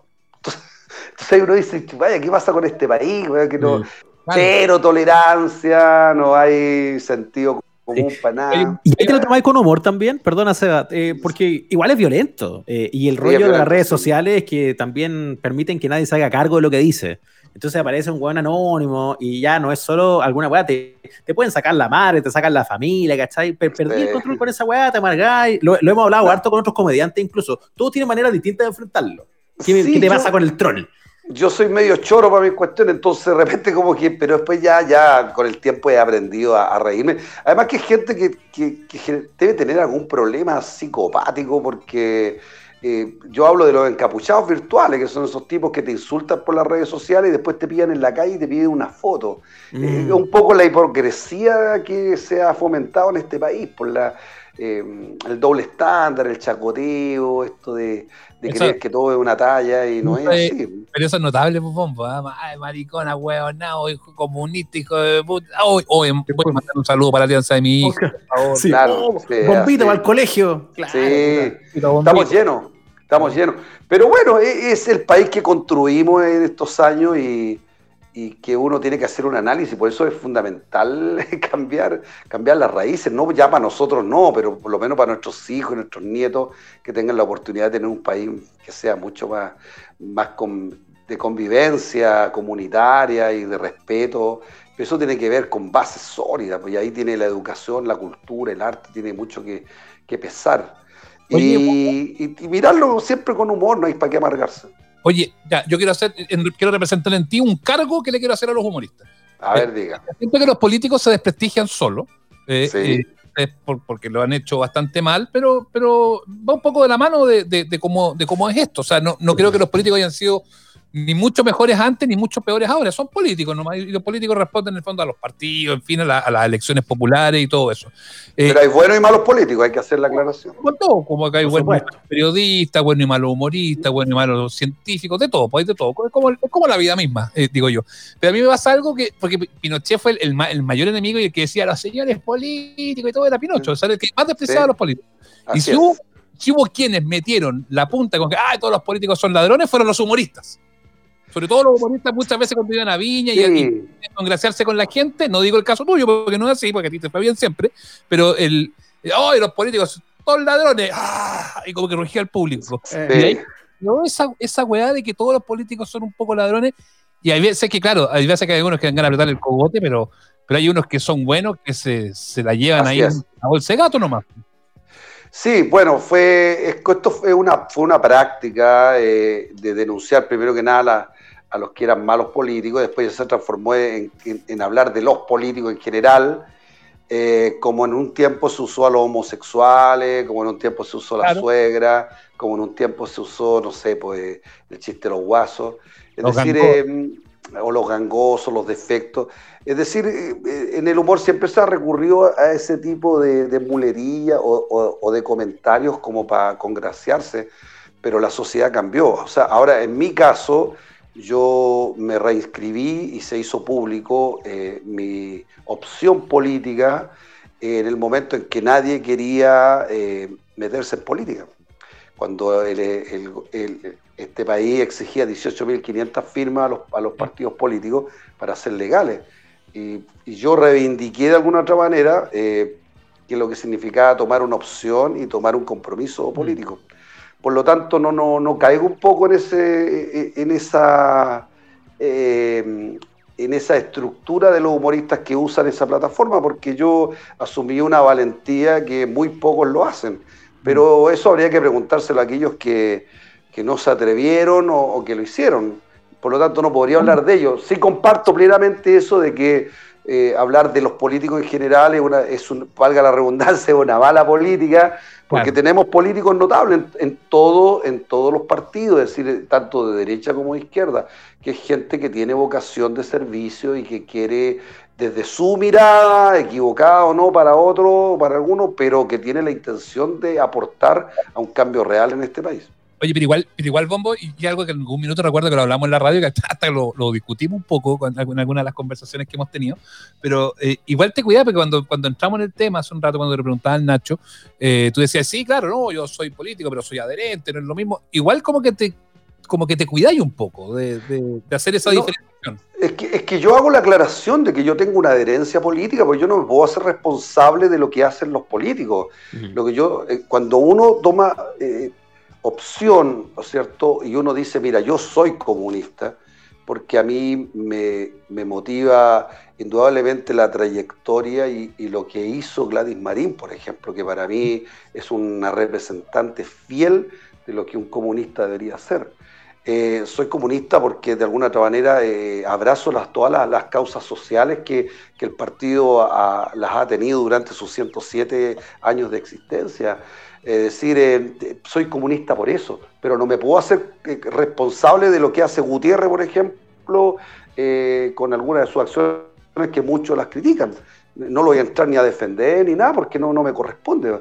*laughs* Entonces uno dice, vaya, ¿qué pasa con este país? Que no, Cero tolerancia, no hay sentido común para nada. ¿Y ahí te lo tomáis con humor también? Perdona, Seba, eh, porque igual es violento. Eh, y el rollo de las redes sociales es que también permiten que nadie se haga cargo de lo que dice. Entonces aparece un buen anónimo y ya no es solo alguna weá, te, pueden sacar la madre, te sacan la familia, ¿cachai? perdí el control con esa weá, te amargáis. Lo, hemos hablado harto con otros comediantes incluso. Todos tienen maneras distintas de enfrentarlo. ¿Qué, te pasa con el troll? Yo soy medio choro para mis cuestiones, entonces de repente como que, pero después ya, ya con el tiempo he aprendido a, reírme. Además que hay gente que, debe tener algún problema psicopático porque eh, yo hablo de los encapuchados virtuales, que son esos tipos que te insultan por las redes sociales y después te pillan en la calle y te piden una foto. Eh, mm. un poco la hipocresía que se ha fomentado en este país por la eh, el doble estándar, el chacoteo, esto de, creer que todo es una talla y no es así. Pero eso es notable, pues, Pompo, ¿eh? Ay, maricona, huevonao, hijo comunista, hijo de puta. voy a mandar un saludo para la alianza de mi hijo, por favor. Sí. Claro, bombito para el colegio. Claro, sí, estamos llenos, estamos llenos. Pero bueno, e, es el país que construimos en estos años y y que uno tiene que hacer un análisis, por eso es fundamental *laughs* cambiar, cambiar las raíces, no ya para nosotros no, pero por lo menos para nuestros hijos, nuestros nietos, que tengan la oportunidad de tener un país que sea mucho más, más de convivencia comunitaria y de respeto. Eso tiene que ver con bases sólidas, pues ahí tiene la educación, la cultura, el arte, tiene mucho que, pesar. y, y mirarlo siempre con humor, no hay para qué amargarse. Oye, ya, yo quiero hacer, quiero representar en ti un cargo que le quiero hacer a los humoristas. A ver, diga. Siento que los políticos se desprestigian solo. Eh, sí. Eh, porque lo han hecho bastante mal, pero, pero va un poco de la mano de, de, cómo, de cómo es esto. O sea, no, no creo que los políticos hayan sido ni mucho mejores antes ni mucho peores ahora, son políticos nomás, y los políticos responden en el fondo a los partidos, en fin, a, las elecciones populares y todo eso. Eh, Pero hay buenos y malos políticos, hay que hacer la aclaración. Como todo, como que hay buenos periodistas, buenos y malos humoristas, buenos y malos científicos, de todo, pues hay de todo, es como, es como la vida misma, eh, digo yo. Pero a mí me pasa algo que, porque Pinochet fue el, el, mayor enemigo y el que decía, los señores políticos y todo era Pinocho, o sea, el que más despreciaba a los políticos. y si hubo, si hubo quienes metieron la punta con que, ah, todos los políticos son ladrones, fueron los humoristas. Sobre todo los humoristas muchas veces cuando iban a Viña y, congraciarse con la gente, no digo el caso tuyo porque no es así, porque a ti te fue bien siempre, pero el, oh, los políticos, todos ladrones, ¡ah! y como que rugía al público. no, esa, esa weá de que todos los políticos son un poco ladrones, y hay veces que, claro, hay veces que hay algunos que dan ganas de apretar el cogote, pero, pero hay unos que son buenos que se, se la llevan ahí a bolsa de gato nomás. Sí, bueno, fue, esto fue una, fue una práctica eh, de denunciar primero que nada la, a los que eran malos políticos, después se transformó en, hablar de los políticos en general, eh, como en un tiempo se usó a los homosexuales, como en un tiempo se usó a la suegra, como en un tiempo se usó, no sé, pues el chiste de los guasos, es decir, eh, o los gangosos, los defectos. Es decir, eh, en el humor siempre se ha recurrido a ese tipo de, mulería o, de comentarios como para congraciarse, pero la sociedad cambió. O sea, ahora en mi caso, yo me reinscribí y se hizo público eh, mi opción política en el momento en que nadie quería eh, meterse en política. Cuando este país exigía 18.500 firmas a los, a los, partidos políticos para ser legales. Y, yo reivindiqué de alguna otra manera eh, que lo que significaba tomar una opción y tomar un compromiso político. Por lo tanto, no, no, no caigo un poco en, ese, en esa... Eh, en esa estructura de los humoristas que usan esa plataforma, porque yo asumí una valentía que muy pocos lo hacen. Pero mm. eso habría que preguntárselo a aquellos que, no se atrevieron o, que lo hicieron. Por lo tanto, no podría hablar de ellos. Sí comparto plenamente eso de que eh, hablar de los políticos en general es, una, es un, valga la redundancia, una bala política, porque tenemos políticos notables en, todo, en todos los partidos, es decir, tanto de derecha como de izquierda, que es gente que tiene vocación de servicio y que quiere, desde su mirada, equivocada o no para otro, para algunos, pero que tiene la intención de aportar a un cambio real en este país. Oye, pero igual, pero igual Bombo, y algo que en algún minuto recuerdo que lo hablamos en la radio, que hasta lo, discutimos un poco en algunas de las conversaciones que hemos tenido, pero eh, igual te cuidaba porque cuando, cuando entramos en el tema hace un rato, cuando le preguntaba al Nacho, eh, tú decías, sí, claro, no, yo soy político, pero soy adherente, no es lo mismo. Igual como que te como que te cuidáis un poco de, hacer esa diferenciación. Es que, es que yo hago la aclaración de que yo tengo una adherencia política, porque yo no me puedo hacer responsable de lo que hacen los políticos. Lo que yo, eh, cuando uno toma opción, ¿no es cierto? Y uno dice, mira, yo soy comunista, porque a mí me, motiva indudablemente la trayectoria y, lo que hizo Gladys Marín, por ejemplo, que para mí es una representante fiel de lo que un comunista debería ser. Eh, soy comunista porque de alguna otra manera eh, abrazo las, todas las, causas sociales que, el partido las ha tenido durante sus 107 años de existencia. Es decir, eh, soy comunista por eso, pero no me puedo hacer eh, responsable de lo que hace Gutiérrez, por ejemplo, eh, con algunas de sus acciones que muchos las critican. No lo voy a entrar ni a defender ni nada porque no, no me corresponde.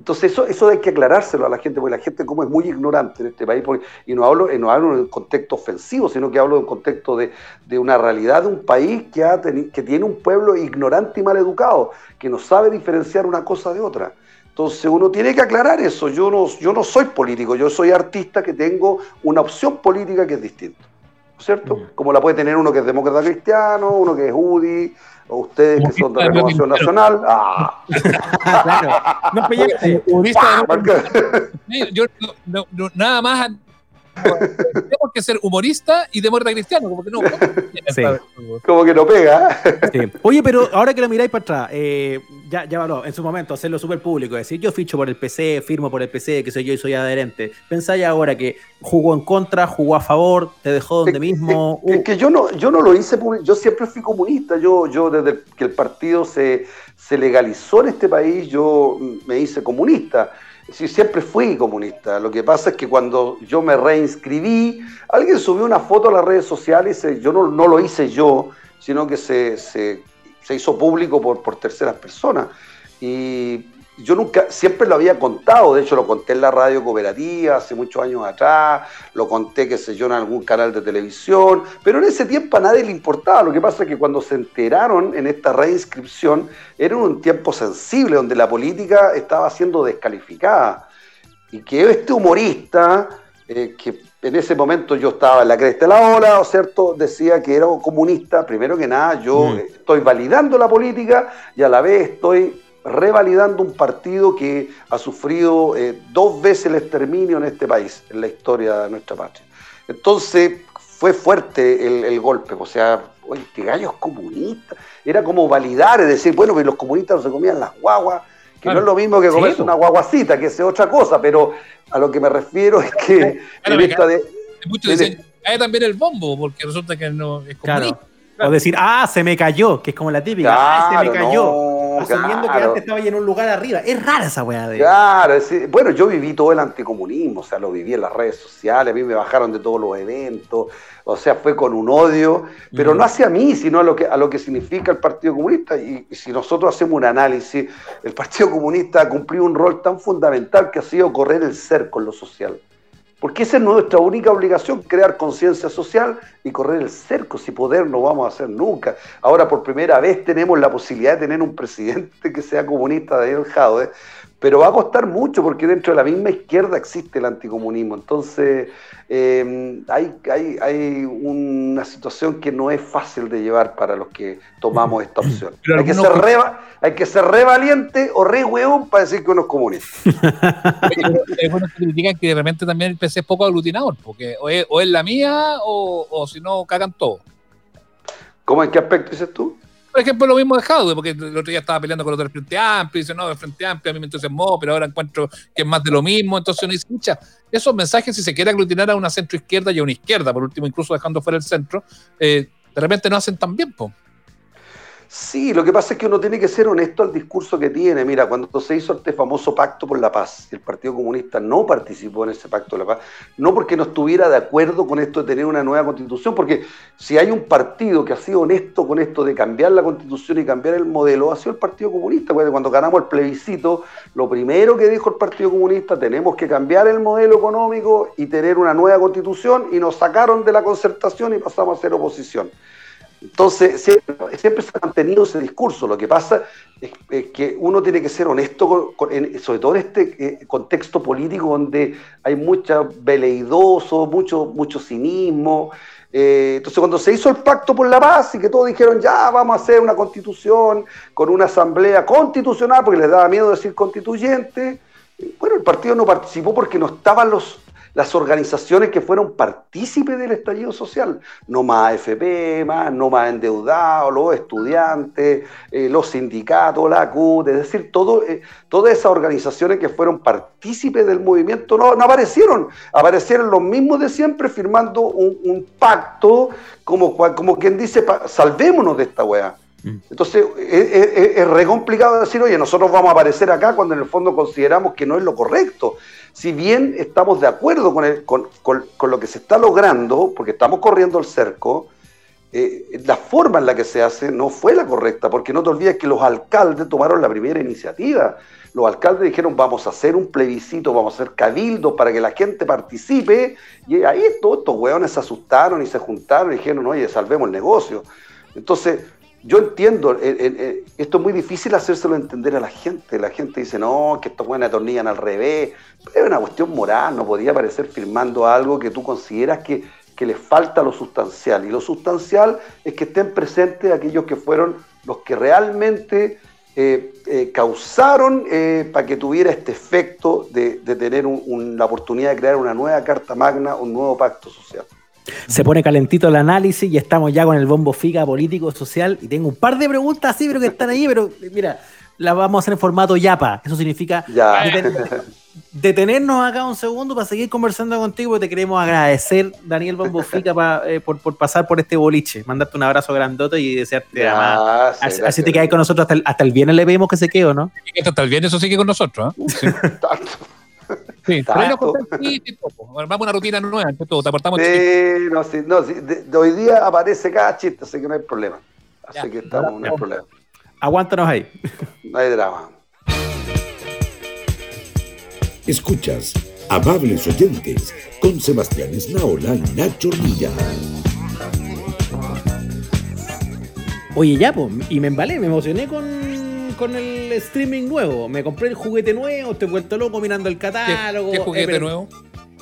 Entonces eso, eso hay que aclarárselo a la gente, porque la gente como es muy ignorante en este país, y no hablo, no hablo en un contexto ofensivo, sino que hablo en un contexto de, una realidad de un país que, ha que tiene un pueblo ignorante y mal educado, que no sabe diferenciar una cosa de otra. Entonces uno tiene que aclarar eso. Yo no, yo no soy político, yo soy artista que tengo una opción política que es distinta. ¿Cierto? Como la puede tener uno que es demócrata cristiano, uno que es UDI, o ustedes que son de Renovación Nacional. ¡Ah! *laughs* claro. No, *laughs* yo nada más *laughs* tenemos que ser humorista y de muerte cristiano, como que no. Como que no pega. Oye, pero ahora que lo miráis para atrás, eh, ya, ya habló, en su momento, hacerlo súper público, decir yo ficho por el PC, firmo por el PC, que soy yo y soy adherente. Pensáis ahora que jugó en contra, jugó a favor, te dejó donde mismo. Es, que yo no, yo no lo hice, yo siempre fui comunista. Yo, yo desde que el partido se, se legalizó en este país, yo me hice comunista. Sí, siempre fui comunista. Lo que pasa es que cuando yo me reinscribí, alguien subió una foto a las redes sociales, yo no, lo hice yo, sino que se, se, se hizo público por, por terceras personas. Y yo nunca, siempre lo había contado, de hecho lo conté en la radio cooperativa hace muchos años atrás, lo conté, qué sé yo, en algún canal de televisión, pero en ese tiempo a nadie le importaba. Lo que pasa es que cuando se enteraron en esta reinscripción, era un tiempo sensible donde la política estaba siendo descalificada. Y que este humorista, eh, que en ese momento yo estaba en la cresta de la ola, cierto? Decía que era comunista, primero que nada, yo mm. estoy validando la política y a la vez estoy revalidando un partido que ha sufrido eh, dos veces el exterminio en este país, en la historia de nuestra patria. Entonces fue fuerte el, golpe, o sea, oye, este gallo es comunista. Era como validar, es decir, bueno, que los comunistas no se comían las guaguas, que no es lo mismo que comerse una guaguacita, que es otra cosa, pero a lo que me refiero es que en esta de, muchos dicen, hay también el bombo, porque resulta que no es comunista. O decir, ah, se me cayó, que es como la típica, ah, se me cayó. asumiendo que antes estaba ahí en un lugar arriba. Es rara esa weá de. Claro, bueno, yo viví todo el anticomunismo, o sea, lo viví en las redes sociales, a mí me bajaron de todos los eventos, o sea, fue con un odio, pero no hacia mí, sino a lo que, a lo que significa el Partido Comunista. Y, y si nosotros hacemos un análisis, el Partido Comunista ha cumplido un rol tan fundamental que ha sido correr el cerco en lo social. Porque esa es nuestra única obligación, crear conciencia social y correr el cerco. Si poder no vamos a hacer nunca. Ahora por primera vez tenemos la posibilidad de tener un presidente que sea comunista, Daniel Jaude, pero va a costar mucho porque dentro de la misma izquierda existe el anticomunismo. Entonces, eh, hay, hay, hay, una situación que no es fácil de llevar para los que tomamos esta opción. Hay que, ser re, hay que ser re valiente o re hueón para decir que uno es comunista. *laughs* es bueno que critican que de repente también el PC es poco aglutinador, porque o es, la mía o, o si no cagan todo. ¿Cómo en qué aspecto dices tú? Por ejemplo, lo mismo de Jaude, porque el otro día estaba peleando con otro del Frente Amplio y dice, no, el Frente Amplio a mí me entusiasmó, pero ahora encuentro que es más de lo mismo. Entonces uno dice, escucha, esos mensajes, si se quiere aglutinar a una centro izquierda y a una izquierda, por último, incluso dejando fuera el centro, eh, de repente no hacen tan bien, po. Sí, lo que pasa es que uno tiene que ser honesto al discurso que tiene. Mira, cuando se hizo este famoso pacto por la paz, el Partido Comunista no participó en ese pacto de la paz, no porque no estuviera de acuerdo con esto de tener una nueva constitución, porque si hay un partido que ha sido honesto con esto de cambiar la constitución y cambiar el modelo, ha sido el Partido Comunista. Cuando ganamos el plebiscito, lo primero que dijo el Partido Comunista, tenemos que cambiar el modelo económico y tener una nueva constitución, y nos sacaron de la concertación y pasamos a ser oposición. Entonces, siempre, se ha mantenido ese discurso. Lo que pasa es, que uno tiene que ser honesto, sobre todo en este eh, contexto político donde hay mucha veleidoso, mucho, mucho cinismo. Eh, entonces, cuando se hizo el pacto por la paz y que todos dijeron, ya vamos a hacer una constitución con una asamblea constitucional, porque les daba miedo decir constituyente, bueno, el partido no participó porque no estaban los las organizaciones que fueron partícipes del estallido social, no más AFP, más, no más endeudados, los estudiantes, eh, los sindicatos, la CUT, es decir, todo, eh, todas esas organizaciones que fueron partícipes del movimiento no, aparecieron, aparecieron los mismos de siempre firmando un, pacto como, como quien dice, salvémonos de esta weá. Mm. Entonces es, re complicado decir, oye, nosotros vamos a aparecer acá cuando en el fondo consideramos que no es lo correcto. Si bien estamos de acuerdo con, con, lo que se está logrando, porque estamos corriendo el cerco, eh, la forma en la que se hace no fue la correcta, porque no te olvides que los alcaldes tomaron la primera iniciativa. Los alcaldes dijeron, vamos a hacer un plebiscito, vamos a hacer cabildos para que la gente participe, y ahí todos estos hueones se asustaron y se juntaron y dijeron, oye, salvemos el negocio. Entonces, yo entiendo, eh, eh, eh, esto es muy difícil hacérselo entender a la gente. La gente dice, no, que estos buenos atornillan al revés. Pero es una cuestión moral, no podía aparecer firmando algo que tú consideras que, que les falta lo sustancial. Y lo sustancial es que estén presentes aquellos que fueron los que realmente causaron para que tuviera este efecto de, tener la oportunidad de crear una nueva Carta Magna, un nuevo pacto social. Se pone calentito el análisis y estamos ya con el bombo figa político, social. Y tengo un par de preguntas así, pero que están ahí, pero mira, las vamos a hacer en formato yapa. Eso significa detenernos acá un segundo para seguir conversando contigo, porque te queremos agradecer, Daniel Bombo Figa, eh, por, pasar por este boliche. Mandarte un abrazo grandote y desearte así, te quedas con nosotros hasta el, hasta el viernes le vemos que se quede, ¿no? Hasta el viernes eso sigue con nosotros, ¿eh? Sí, *laughs* Vamos una rutina nueva, todo, te aportamos Sí, no, sí, no, sí, de, hoy día aparece cada chiste, así que no hay problema. Así que estamos, no hay problema. Aguántanos ahí. No hay drama. Escuchas, amables oyentes, con Sebastián Esnaola y Nacho Villa. Oye, ya, pues, y me embalé, me emocioné con con el streaming nuevo. Me compré el juguete nuevo, estoy vuelto loco mirando el catálogo. ¿Qué, juguete nuevo?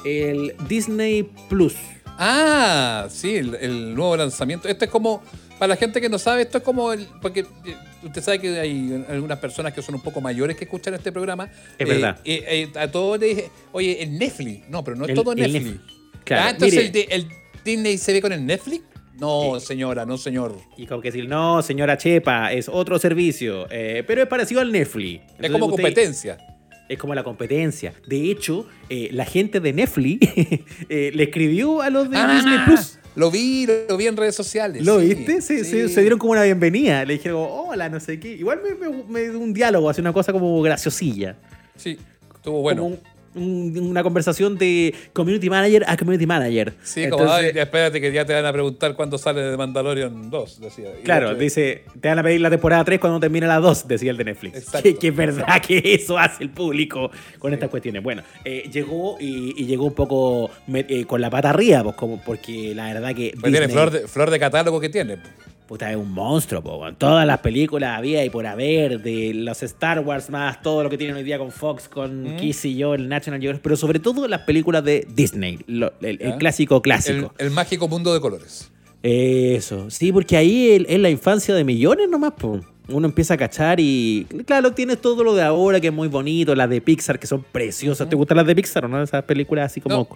El Disney Plus. Ah, sí, el, nuevo lanzamiento. Esto es como, para la gente que no sabe, esto es como el. Porque eh, usted sabe que hay algunas personas que son un poco mayores que escuchan este programa. Es verdad. Eh, a todos le dije, oye, el Netflix. No, pero no es todo Netflix. Claro, ah, entonces el, el, Disney se ve con el Netflix. No, señora, no, señor. Y como que decir, no, señora Chepa, es otro servicio. Eh, pero es parecido al Netflix. es como competencia. Es como la competencia. De hecho, eh, la gente de Netflix *laughs* eh, le escribió a los de ah, Disney Plus. Lo vi, lo vi en redes sociales. ¿Lo viste? Sí, Se, dieron como una bienvenida. Le dijeron, hola, no sé qué. Igual me, dio un diálogo, así una cosa como graciosilla. Sí, estuvo bueno una conversación de community manager a community manager. Sí, como, espérate que ya te van a preguntar cuándo sale de Mandalorian 2, decía. claro, dice, te van a pedir la temporada 3 cuando termine la 2, decía el de Netflix. Que, es verdad que eso hace el público con estas cuestiones. Bueno, eh, llegó y, llegó un poco eh, con la pata arriba, pues, como, porque la verdad que... Pues tiene flor de, flor de catálogo que tiene. Puta, es un monstruo, po. Todas las películas había y por haber, de los Star Wars más todo lo que tienen hoy día con Fox, con mm. Kiss y yo, el National Geographic, pero sobre todo las películas de Disney, el, clásico clásico. El, mágico mundo de colores. Eso, sí, porque ahí es la infancia de millones nomás, po. Uno empieza a cachar y, claro, tienes todo lo de ahora que es muy bonito, las de Pixar que son preciosas. ¿Te gustan las de Pixar o no? Esas películas así como...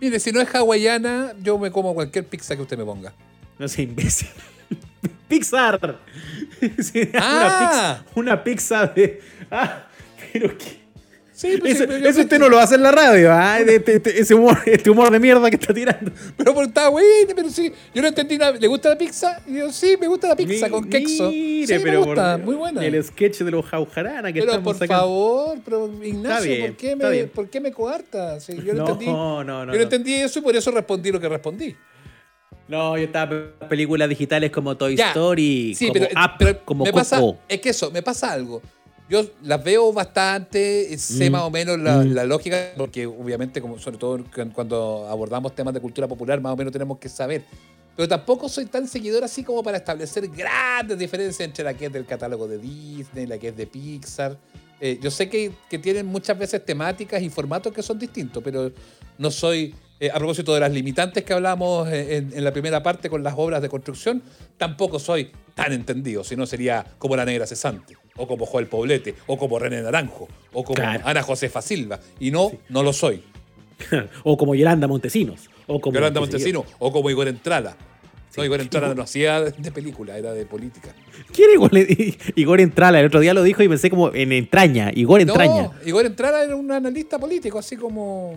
Mire, si no es hawaiana, yo me como cualquier pizza que usted me ponga. No sé, imbécil. *laughs* Pixar. *laughs* Ah. Una, pizza, de. Ah, pero qué. Sí, pues eso, sí, pero yo eso usted no lo hace en la radio, ¿ah? De- de- ese humor, este humor de mierda que está tirando. Pero por está bueno, pero sí. Yo no entendí nada. ¿Le gusta la pizza? Y yo, sí, me gusta la pizza Mi- con queso. mire, sí, pero me gusta, por- muy buena. El sketch de los jaujarana que Pero por sacando. favor, pero Ignacio, bien, ¿por, qué me. ¿por qué me coartas? Sí, yo no, No, entendí. no, no, yo no. entendí eso y por eso respondí lo que respondí. No, yo estaba películas digitales como Toy Ya. Story, Sí, como pero, Up, pero como me Coco. pasa, es que eso, me pasa algo. Yo las veo bastante, sé Mm. más o menos la, Mm. la lógica, porque obviamente, como sobre todo cu- cuando abordamos temas de cultura popular, más o menos tenemos que saber. Pero tampoco soy tan seguidor así como para establecer grandes diferencias entre la que es del catálogo de Disney, la que es de Pixar. Eh, yo sé que, que tienen muchas veces temáticas y formatos que son distintos, pero no soy, eh, a propósito de las limitantes que hablamos en, en la primera parte con las obras de construcción, tampoco soy tan entendido, si no sería como la Negra Cesante, o como Joel Poblete, o como René Naranjo, o como Claro. Ana Josefa Silva. Y no, no lo soy. *laughs* o como Yolanda Montesinos. O como Yolanda qué sé yo. Montesino, o como Igor Entrada. No, Igor Entrada no hacía de película, era de política. ¿Quién Igor, Igor Entrala? El otro día lo dijo y pensé como en entraña. Igor Entraña. No, Igor Entrada era un analista político, así como,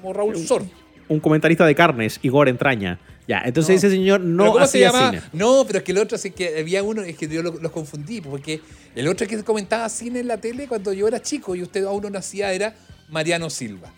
como Raúl Sor. Un comentarista de carnes, Igor Entraña. Ya, entonces No. ese señor ¿Pero no ¿Cómo se hacía llama? cine. No, pero es que el otro, sí que había uno, es que yo lo- los confundí, porque el otro que comentaba cine en la tele cuando yo era chico y usted aún no nacía era Mariano Silva.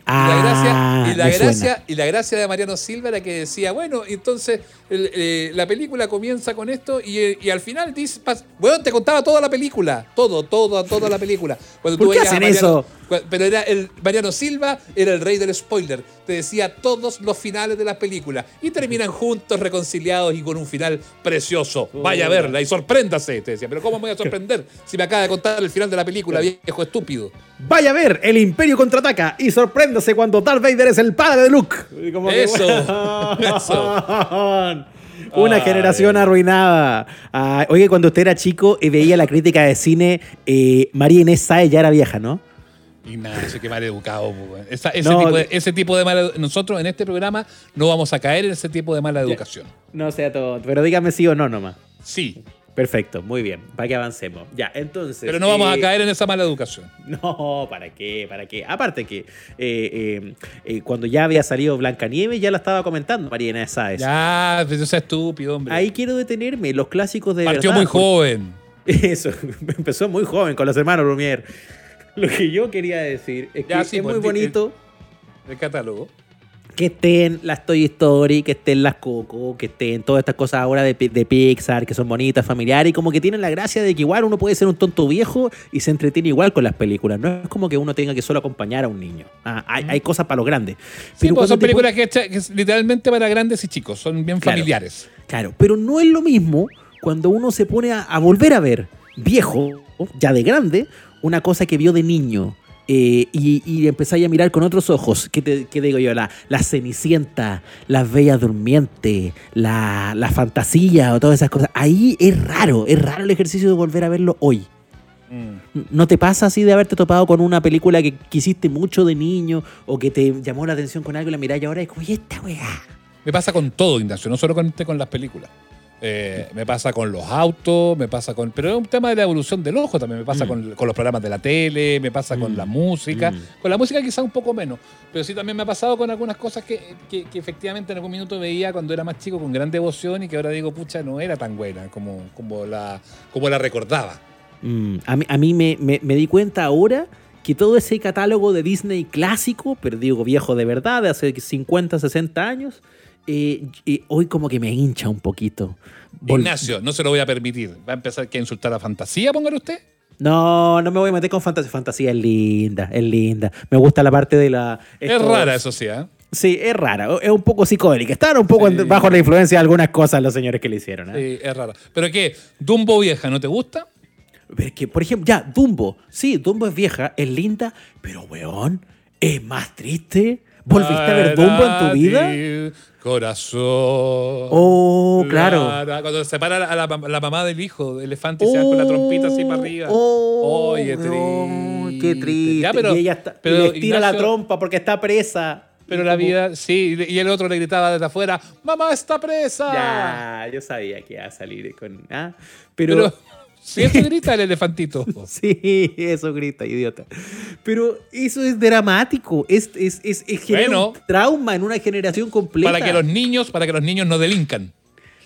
Y la Ah, gracia, y la gracia, y la gracia de Mariano Silva era que decía, bueno, entonces el- eh, la película comienza con esto y, eh, y al final dice, bueno, te contaba toda la película, todo, todo, toda la película. Cuando ¿Por tú qué hacen Mariano- eso? Pero era el Mariano Silva era el rey del spoiler. Te decía todos los finales de las películas y terminan juntos, reconciliados y con un final precioso. Vaya a verla y sorpréndase, te decía. Pero ¿cómo me voy a *laughs* sorprender si me acaba de contar el final de la película, viejo estúpido? Vaya a ver, el Imperio contraataca y sorpréndase cuando Darth Vader es el padre de Luke. Que, Eso, *laughs* weón, *laughs* Una Ay. generación arruinada. Ah, oye, cuando usted era chico y veía la crítica de cine, eh, María Inés Sáez ya era vieja, ¿no? Ignacio, qué mal educado. Esa- ese, No, tipo de, ese tipo de mala Nosotros en este programa no vamos a caer en ese tipo de mala educación. No sea todo, pero dígame sí o no nomás. Sí, Perfecto, muy bien, para que avancemos. Ya, entonces. pero no vamos a eh, caer en esa mala educación. *laughs* No, ¿para qué? ¿Para qué? Aparte que eh, eh, cuando ya había salido Blancanieves, ya la estaba comentando María Inés Sáez. Ya, pero sea estúpido, hombre. Ahí quiero detenerme, los clásicos de Partió verdad, muy joven. *laughs* Eso, *laughs* empezó muy joven con los hermanos Lumière. Lo que yo quería decir es que sí, es pues, muy bonito El catálogo. que estén las Toy Story, que estén las Coco, que estén todas estas cosas ahora de, de Pixar, que son bonitas, familiares, y como que tienen la gracia de que igual uno puede ser un tonto viejo y se entretiene igual con las películas. No es como que uno tenga que solo acompañar a un niño. Ah, hay, hay cosas para los grandes. Sí, pues, son películas que, literalmente para grandes y chicos. Son bien Claro. familiares. Claro, pero no es lo mismo cuando uno se pone a, a volver a ver viejo, ya de grande, una cosa que vio de niño. eh, y, y empezáis a mirar con otros ojos. ¿Qué, te, qué digo yo? La, la Cenicienta, las Bellas Durmientes, la, la Fantasía o todas esas cosas. Ahí es raro, es raro el ejercicio de volver a verlo hoy. Mm. ¿No te pasa así de haberte topado con una película que quisiste mucho de niño o que te llamó la atención con algo y la miráis ahora y es como, "¿Y esta weá? Me pasa con todo, Ignacio, no solo con, con las películas. Eh, me pasa con los autos, me pasa con. Pero es un tema de la evolución del ojo también. Me pasa Mm. con, con los programas de la tele, me pasa con Mm. la música. Mm. Con la música quizá un poco menos. Pero sí también me ha pasado con algunas cosas que, que- que efectivamente en algún minuto veía cuando era más chico con gran devoción y que ahora digo, pucha, no era tan buena como, como, la, como la recordaba. A mí, a mí me, me- me di cuenta ahora que todo ese catálogo de Disney clásico, pero digo viejo de verdad, de hace 50, 60 años, eh, hoy como que me hincha un poquito. Vol- Ignacio, no se lo voy a permitir. ¿Va a empezar que a insultar a fantasía, póngale usted? No, no me voy a meter con fantasía. Fantasía es linda, es linda. Me gusta la parte de la... Es rara, eso sí, ¿eh? Sí, es rara. Es un poco psicótica. Están un poco Sí. bajo la influencia de algunas cosas los señores que le hicieron. ¿eh? Sí, es rara. ¿Pero qué? ¿Dumbo vieja no te gusta? Pero es que, por ejemplo, ya, Dumbo. Sí, Dumbo es vieja, es linda, pero, weón, es más triste. ¿Volviste a ver Dumbo en tu vida? Corazón. Oh, claro. Cuando se para a la, la mamá del hijo, el elefante y se va con la trompita así para arriba. Oh, Oye, oh, triste. qué triste. Ya, pero, y ella está, y pero le tira la trompa porque está presa. Pero la vida, sí, y el otro le gritaba desde afuera, ¡Mamá está presa! Ya, yo sabía que iba a salir con. ¿ah? Pero, Sí, eso grita el elefantito. *laughs* sí, eso grita, idiota. Pero eso es dramático. Es, es, es, un trauma en una generación completa. Para que los niños, para que los niños no delincan.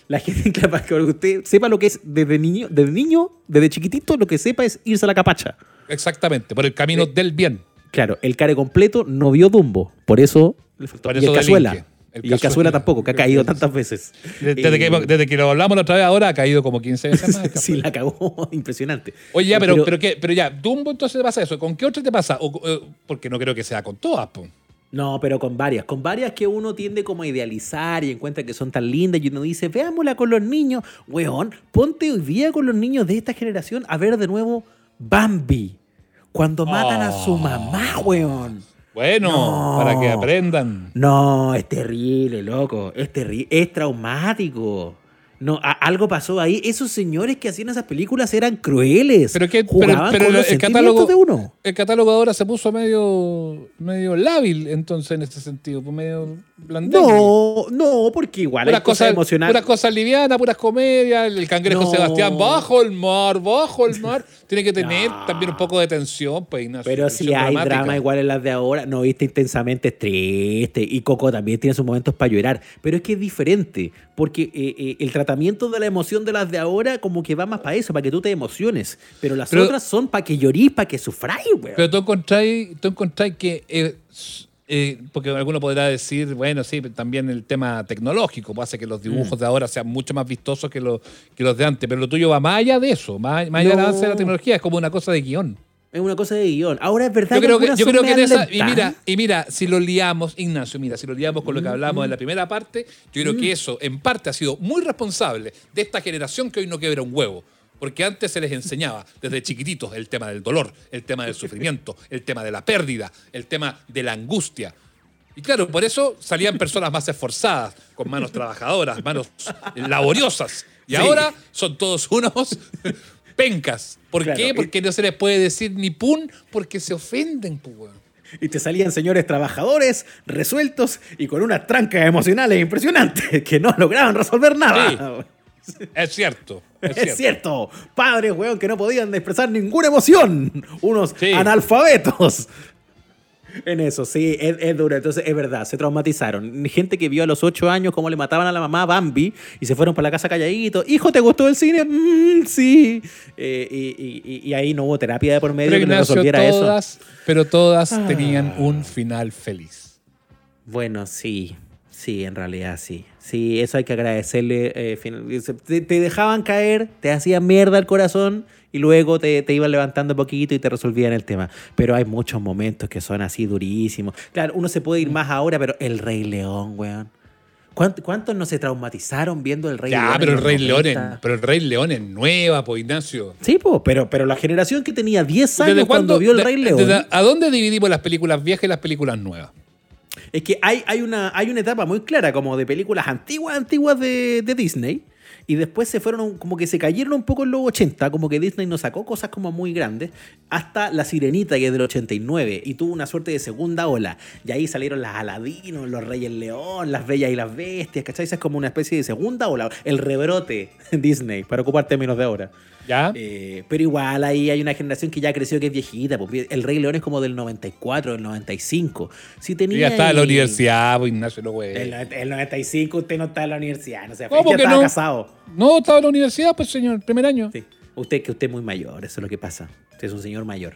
La gente, *laughs* para que usted sepa lo que es desde niño, desde niño, desde chiquitito, lo que sepa es irse a la capacha. Exactamente, por el camino del bien. Claro, el care completo no vio Dumbo. Por eso, por eso y el cazuela. El y el cazuela tampoco, que ha caído tantas veces. Desde, que, desde, que, lo hablamos la otra vez ahora ha caído como 15 veces más. *laughs* sí, la cagó. *laughs* Impresionante. Oye, ya, pero, pero, pero, ya, Dumbo entonces te pasa eso. ¿Con qué otra te pasa? Eh, porque no creo que sea con todas, No, pero con varias. Con varias que uno tiende como a idealizar y encuentra que son tan lindas y uno dice, veámosla con los niños. Weón, ponte hoy día con los niños de esta generación a ver de nuevo Bambi. Cuando matan a su mamá, weón. Bueno, para que aprendan. No, es terrible, loco. Es terrible. Es traumático. No, algo pasó ahí. Esos señores que hacían esas películas eran crueles. Pero que el, catálogo de uno. El catálogo ahora se puso medio medio lábil, entonces en este sentido, pues medio no, no, porque igual puras hay cosas, emocionales. Puras cosas livianas, puras comedias. El cangrejo Sebastián, bajo el mar, bajo el mar. *laughs* Tiene que tener también un poco de tensión, pues, Pero si hay drama igual en las de ahora, no viste intensamente triste. Y Coco también tiene sus momentos para llorar. Pero es que es diferente, porque eh, eh, el tratamiento de la emoción de las de ahora, como que va más para eso, para que tú te emociones. Pero las otras son para que llorís, para que sufráis, güey. Pero tú encontráis, tú que. Eh, eh, porque alguno podrá decir, bueno, sí, también el tema tecnológico pues, hace que los dibujos mm. de ahora sean mucho más vistosos que, los que los de antes, pero lo tuyo va más allá de eso, más, allá del avance de la tecnología, es como una cosa de guion. Es una cosa de guion. Ahora es verdad yo creo que, yo creo que esa, y mira, y mira, si lo liamos, Ignacio, mira, si lo liamos con lo que hablamos en la primera parte, yo creo que eso en parte ha sido muy responsable de esta generación que hoy no quebra un huevo. Porque antes se les enseñaba desde chiquititos el tema del dolor, el tema del sufrimiento, el tema de la pérdida, el tema de la angustia. Y claro, por eso salían personas más esforzadas, con manos trabajadoras, manos laboriosas. Y ahora son todos unos pencas. ¿Por qué? Porque no se les puede decir ni pun porque se ofenden, pues, y te salían señores trabajadores, resueltos y con unas trancas emocionales impresionantes *laughs* que no lograban resolver nada. *laughs* Es cierto. Es, cierto. Padres, weón, que no podían expresar ninguna emoción. Unos analfabetos. En eso, sí, es, duro. Entonces, es verdad, se traumatizaron. Gente que vio a los ocho años cómo le mataban a la mamá Bambi y se fueron para la casa calladito. Hijo, ¿te gustó el cine? Mm, sí. Eh, y, ahí no hubo terapia de por medio que resolviera eso. Pero todas ah. tenían un final feliz. Bueno, sí. Sí, en realidad sí. Sí, eso hay que agradecerle. Eh, te, dejaban caer, te hacían mierda el corazón y luego te, iban levantando un poquito y te resolvían el tema. Pero hay muchos momentos que son así durísimos. Claro, uno se puede ir más ahora, pero el Rey León, weón. ¿Cuántos no se traumatizaron viendo el Rey ya, León? pero el Rey León, pero el Rey León es nueva, pues Ignacio. Sí, pues, pero, pero la generación que tenía 10 años cuando vio el Rey León. ¿A dónde dividimos las películas viejas y las películas nuevas? Es que hay, hay, una, hay una etapa muy clara como de películas antiguas, antiguas de, de Disney. Y después se fueron, como que se cayeron un poco en los 80, como que Disney nos sacó cosas como muy grandes, hasta La Sirenita, que es del 89, y tuvo una suerte de segunda ola. Y ahí salieron las Aladinos, los Reyes León, las Bellas y las Bestias, ¿cachai? Esa es como una especie de segunda ola, el rebrote *laughs* Disney, para ocupar términos de ahora. ¿Ya? Eh, pero igual ahí hay una generación que ya creció que es viejita. Pues, el Rey León es como del 94, del 95. Si tenía ya estaba en la universidad, pues, Ignacio, no güey. El, el, 95 usted no está en la universidad, no sé, ¿Cómo ya estaba casado. No, estaba en la universidad, pues señor, primer año. Sí. Usted que usted es muy mayor, eso es lo que pasa. Usted es un señor mayor.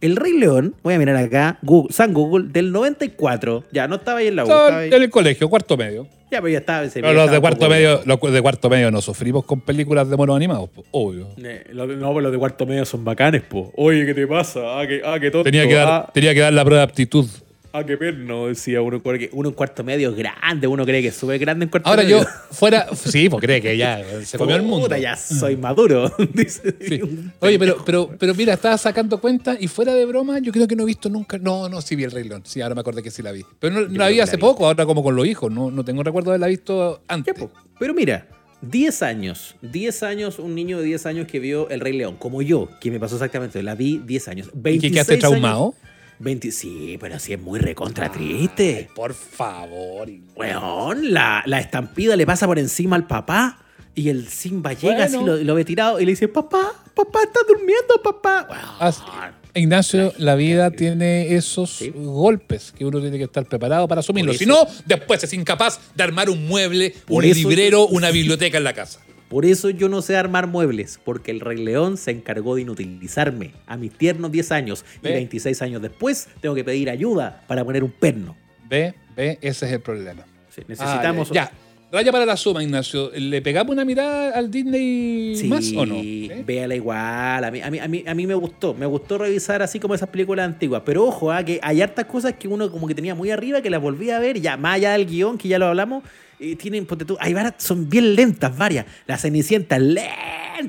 El Rey León, voy a mirar acá, Google, San Google, del 94. Ya, no estaba ahí en la U. Estaba en el colegio, cuarto medio. Ya, pero ya estaba. Pero los de cuarto medio, los de cuarto medio no sufrimos con películas de monos animados, obvio. Eh, no, pero los de cuarto medio son bacanes, po. Oye, ¿qué te pasa? Ah, que, ah, que tonto. Tenía que dar, ah. tenía que dar la prueba de aptitud. Ah, qué perno, decía uno, uno en cuarto medio es grande, uno cree que es súper grande en cuarto Ahora medio. Ahora yo, fuera, sí, pues cree que ya se comió el mundo. ya soy maduro. *laughs* Oye, pero, pero, pero mira, estaba sacando cuenta y fuera de broma, yo creo que no he visto nunca. No, no, sí vi el Rey León. Sí, ahora me acordé que sí la vi. Pero no, la vi hace poco, ahora como con los hijos. No, no tengo recuerdo de haberla visto antes. Pero mira, 10 años, 10 años, un niño de 10 años que vio El Rey León, como yo, que me pasó exactamente, la vi 10 años. ¿Y que quedaste traumado? Sí, pero sí es muy recontra triste. por favor. Weón, la, la estampida le pasa por encima al papá. Y el Simba llega así, lo, ve tirado y le dice, papá, papá, está durmiendo, papá. Ignacio, la vida tiene esos golpes que uno tiene que estar preparado para asumirlos. Si no, después es incapaz de armar un mueble, un librero, una biblioteca en la casa. Por eso yo no sé armar muebles, porque el Rey León se encargó de inutilizarme a mis tiernos 10 años y 26 años después tengo que pedir ayuda para poner un perno. Ve, ve, ese es el problema. necesitamos. Ah, ya, Raya para la suma, Ignacio. ¿Le pegamos una mirada al Disney más o no? Sí, véala igual. A mí, a, mí, a, mí, me gustó. Me gustó revisar así como esas películas antiguas. Pero ojo, ah, que hay hartas cosas que uno como que tenía muy arriba que las volví a ver. Ya, más allá del guion, que ya lo hablamos y tienen, ponte tú, hay varias, son bien lentas varias. La Cenicienta lenta.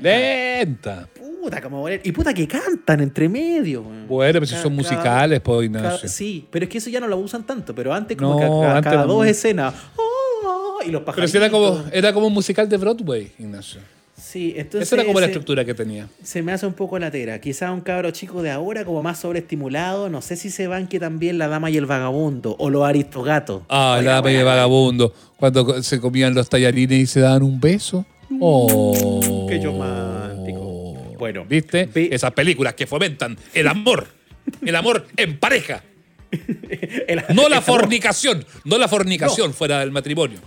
Lenta. Puta, como Y puta que cantan entre medio. Bueno, pero si son musicales, pues, Ignacio. sí, pero es que eso ya no lo usan tanto. Pero antes, como que cada, dos escenas. ¡oh! y los pajaritos. Pero era como, era como un musical de Broadway, Ignacio. Sí, entonces. Esa era como la estructura que tenía. Se me hace un poco latera. Quizá un cabro chico de ahora, como más sobreestimulado, no sé si se van que también la dama y el vagabundo o los aristogatos. Ah, la dama y el vagabundo. Cuando se comían los tallarines y se daban un beso. Mm, oh. Qué romántico. Bueno, ¿viste? Esas películas que fomentan el amor. *laughs* el amor en pareja. no la fornicación. No la fornicación fuera del matrimonio.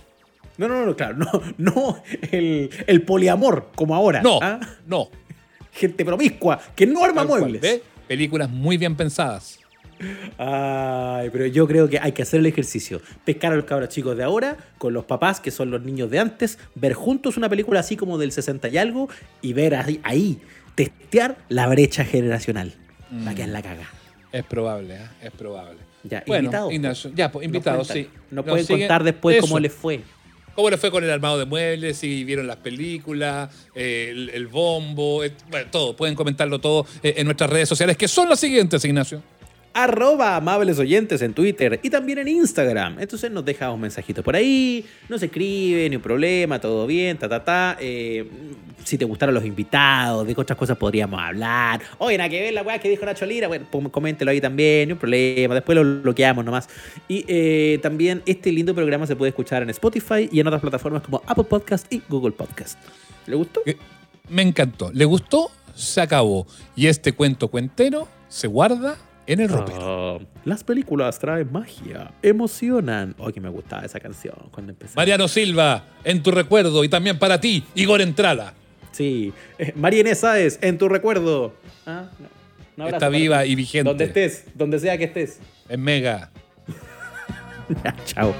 No, no, no, claro, no, *laughs* no el, poliamor como ahora. No, ¿ah? no. Gente promiscua que no arma muebles. Películas muy bien pensadas. Ay, pero yo creo que hay que hacer el ejercicio. Pescar a los cabros chicos de ahora con los papás, que son los niños de antes, ver juntos una película así como del 60 y algo y ver ahí, testear la brecha generacional. La que es la caga. Es probable, ¿eh? es probable. Ya, bueno, ya, pues invitados, sí. Nos, pueden contar después cómo les fue. ¿Cómo le fue con el armado de muebles? Si vieron las películas, eh, el, bombo, eh, bueno, todo. Pueden comentarlo todo eh, en nuestras redes sociales, que son las siguientes, Ignacio arroba amables oyentes en Twitter y también en Instagram. Entonces nos deja un mensajito por ahí, nos escribe, ni un problema, todo bien, ta, ta, ta. Eh, si te gustaron los invitados, de qué otras cosas podríamos hablar. Oye, nada que ver la weá que dijo Nacho Lira, bueno, coméntelo ahí también, ni un problema, después lo bloqueamos nomás. Y eh, también este lindo programa se puede escuchar en Spotify y en otras plataformas como Apple Podcast y Google Podcast. ¿Le gustó? Eh, me encantó. ¿Le gustó? Se acabó. Y este cuento cuentero se guarda en el ropero. Ah, las películas traen magia, emocionan. Oh, que me gustaba esa canción cuando empecé. Mariano Silva, en tu recuerdo y también para ti, Igor Entrada. Sí, eh, María Inés Sáez, en tu recuerdo. Ah, Está viva y vigente. Donde estés, donde sea que estés. En Mega. *laughs* chao.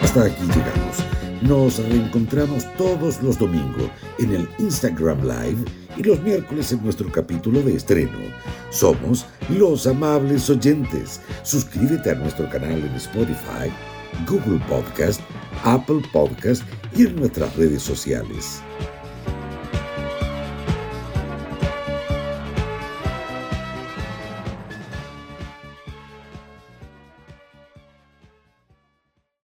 Hasta aquí llegamos. Nos reencontramos todos los domingos en el Instagram Live y los miércoles en nuestro capítulo de estreno. Somos los amables oyentes. Suscríbete a nuestro canal en Spotify, Google Podcast, Apple Podcast y en nuestras redes sociales.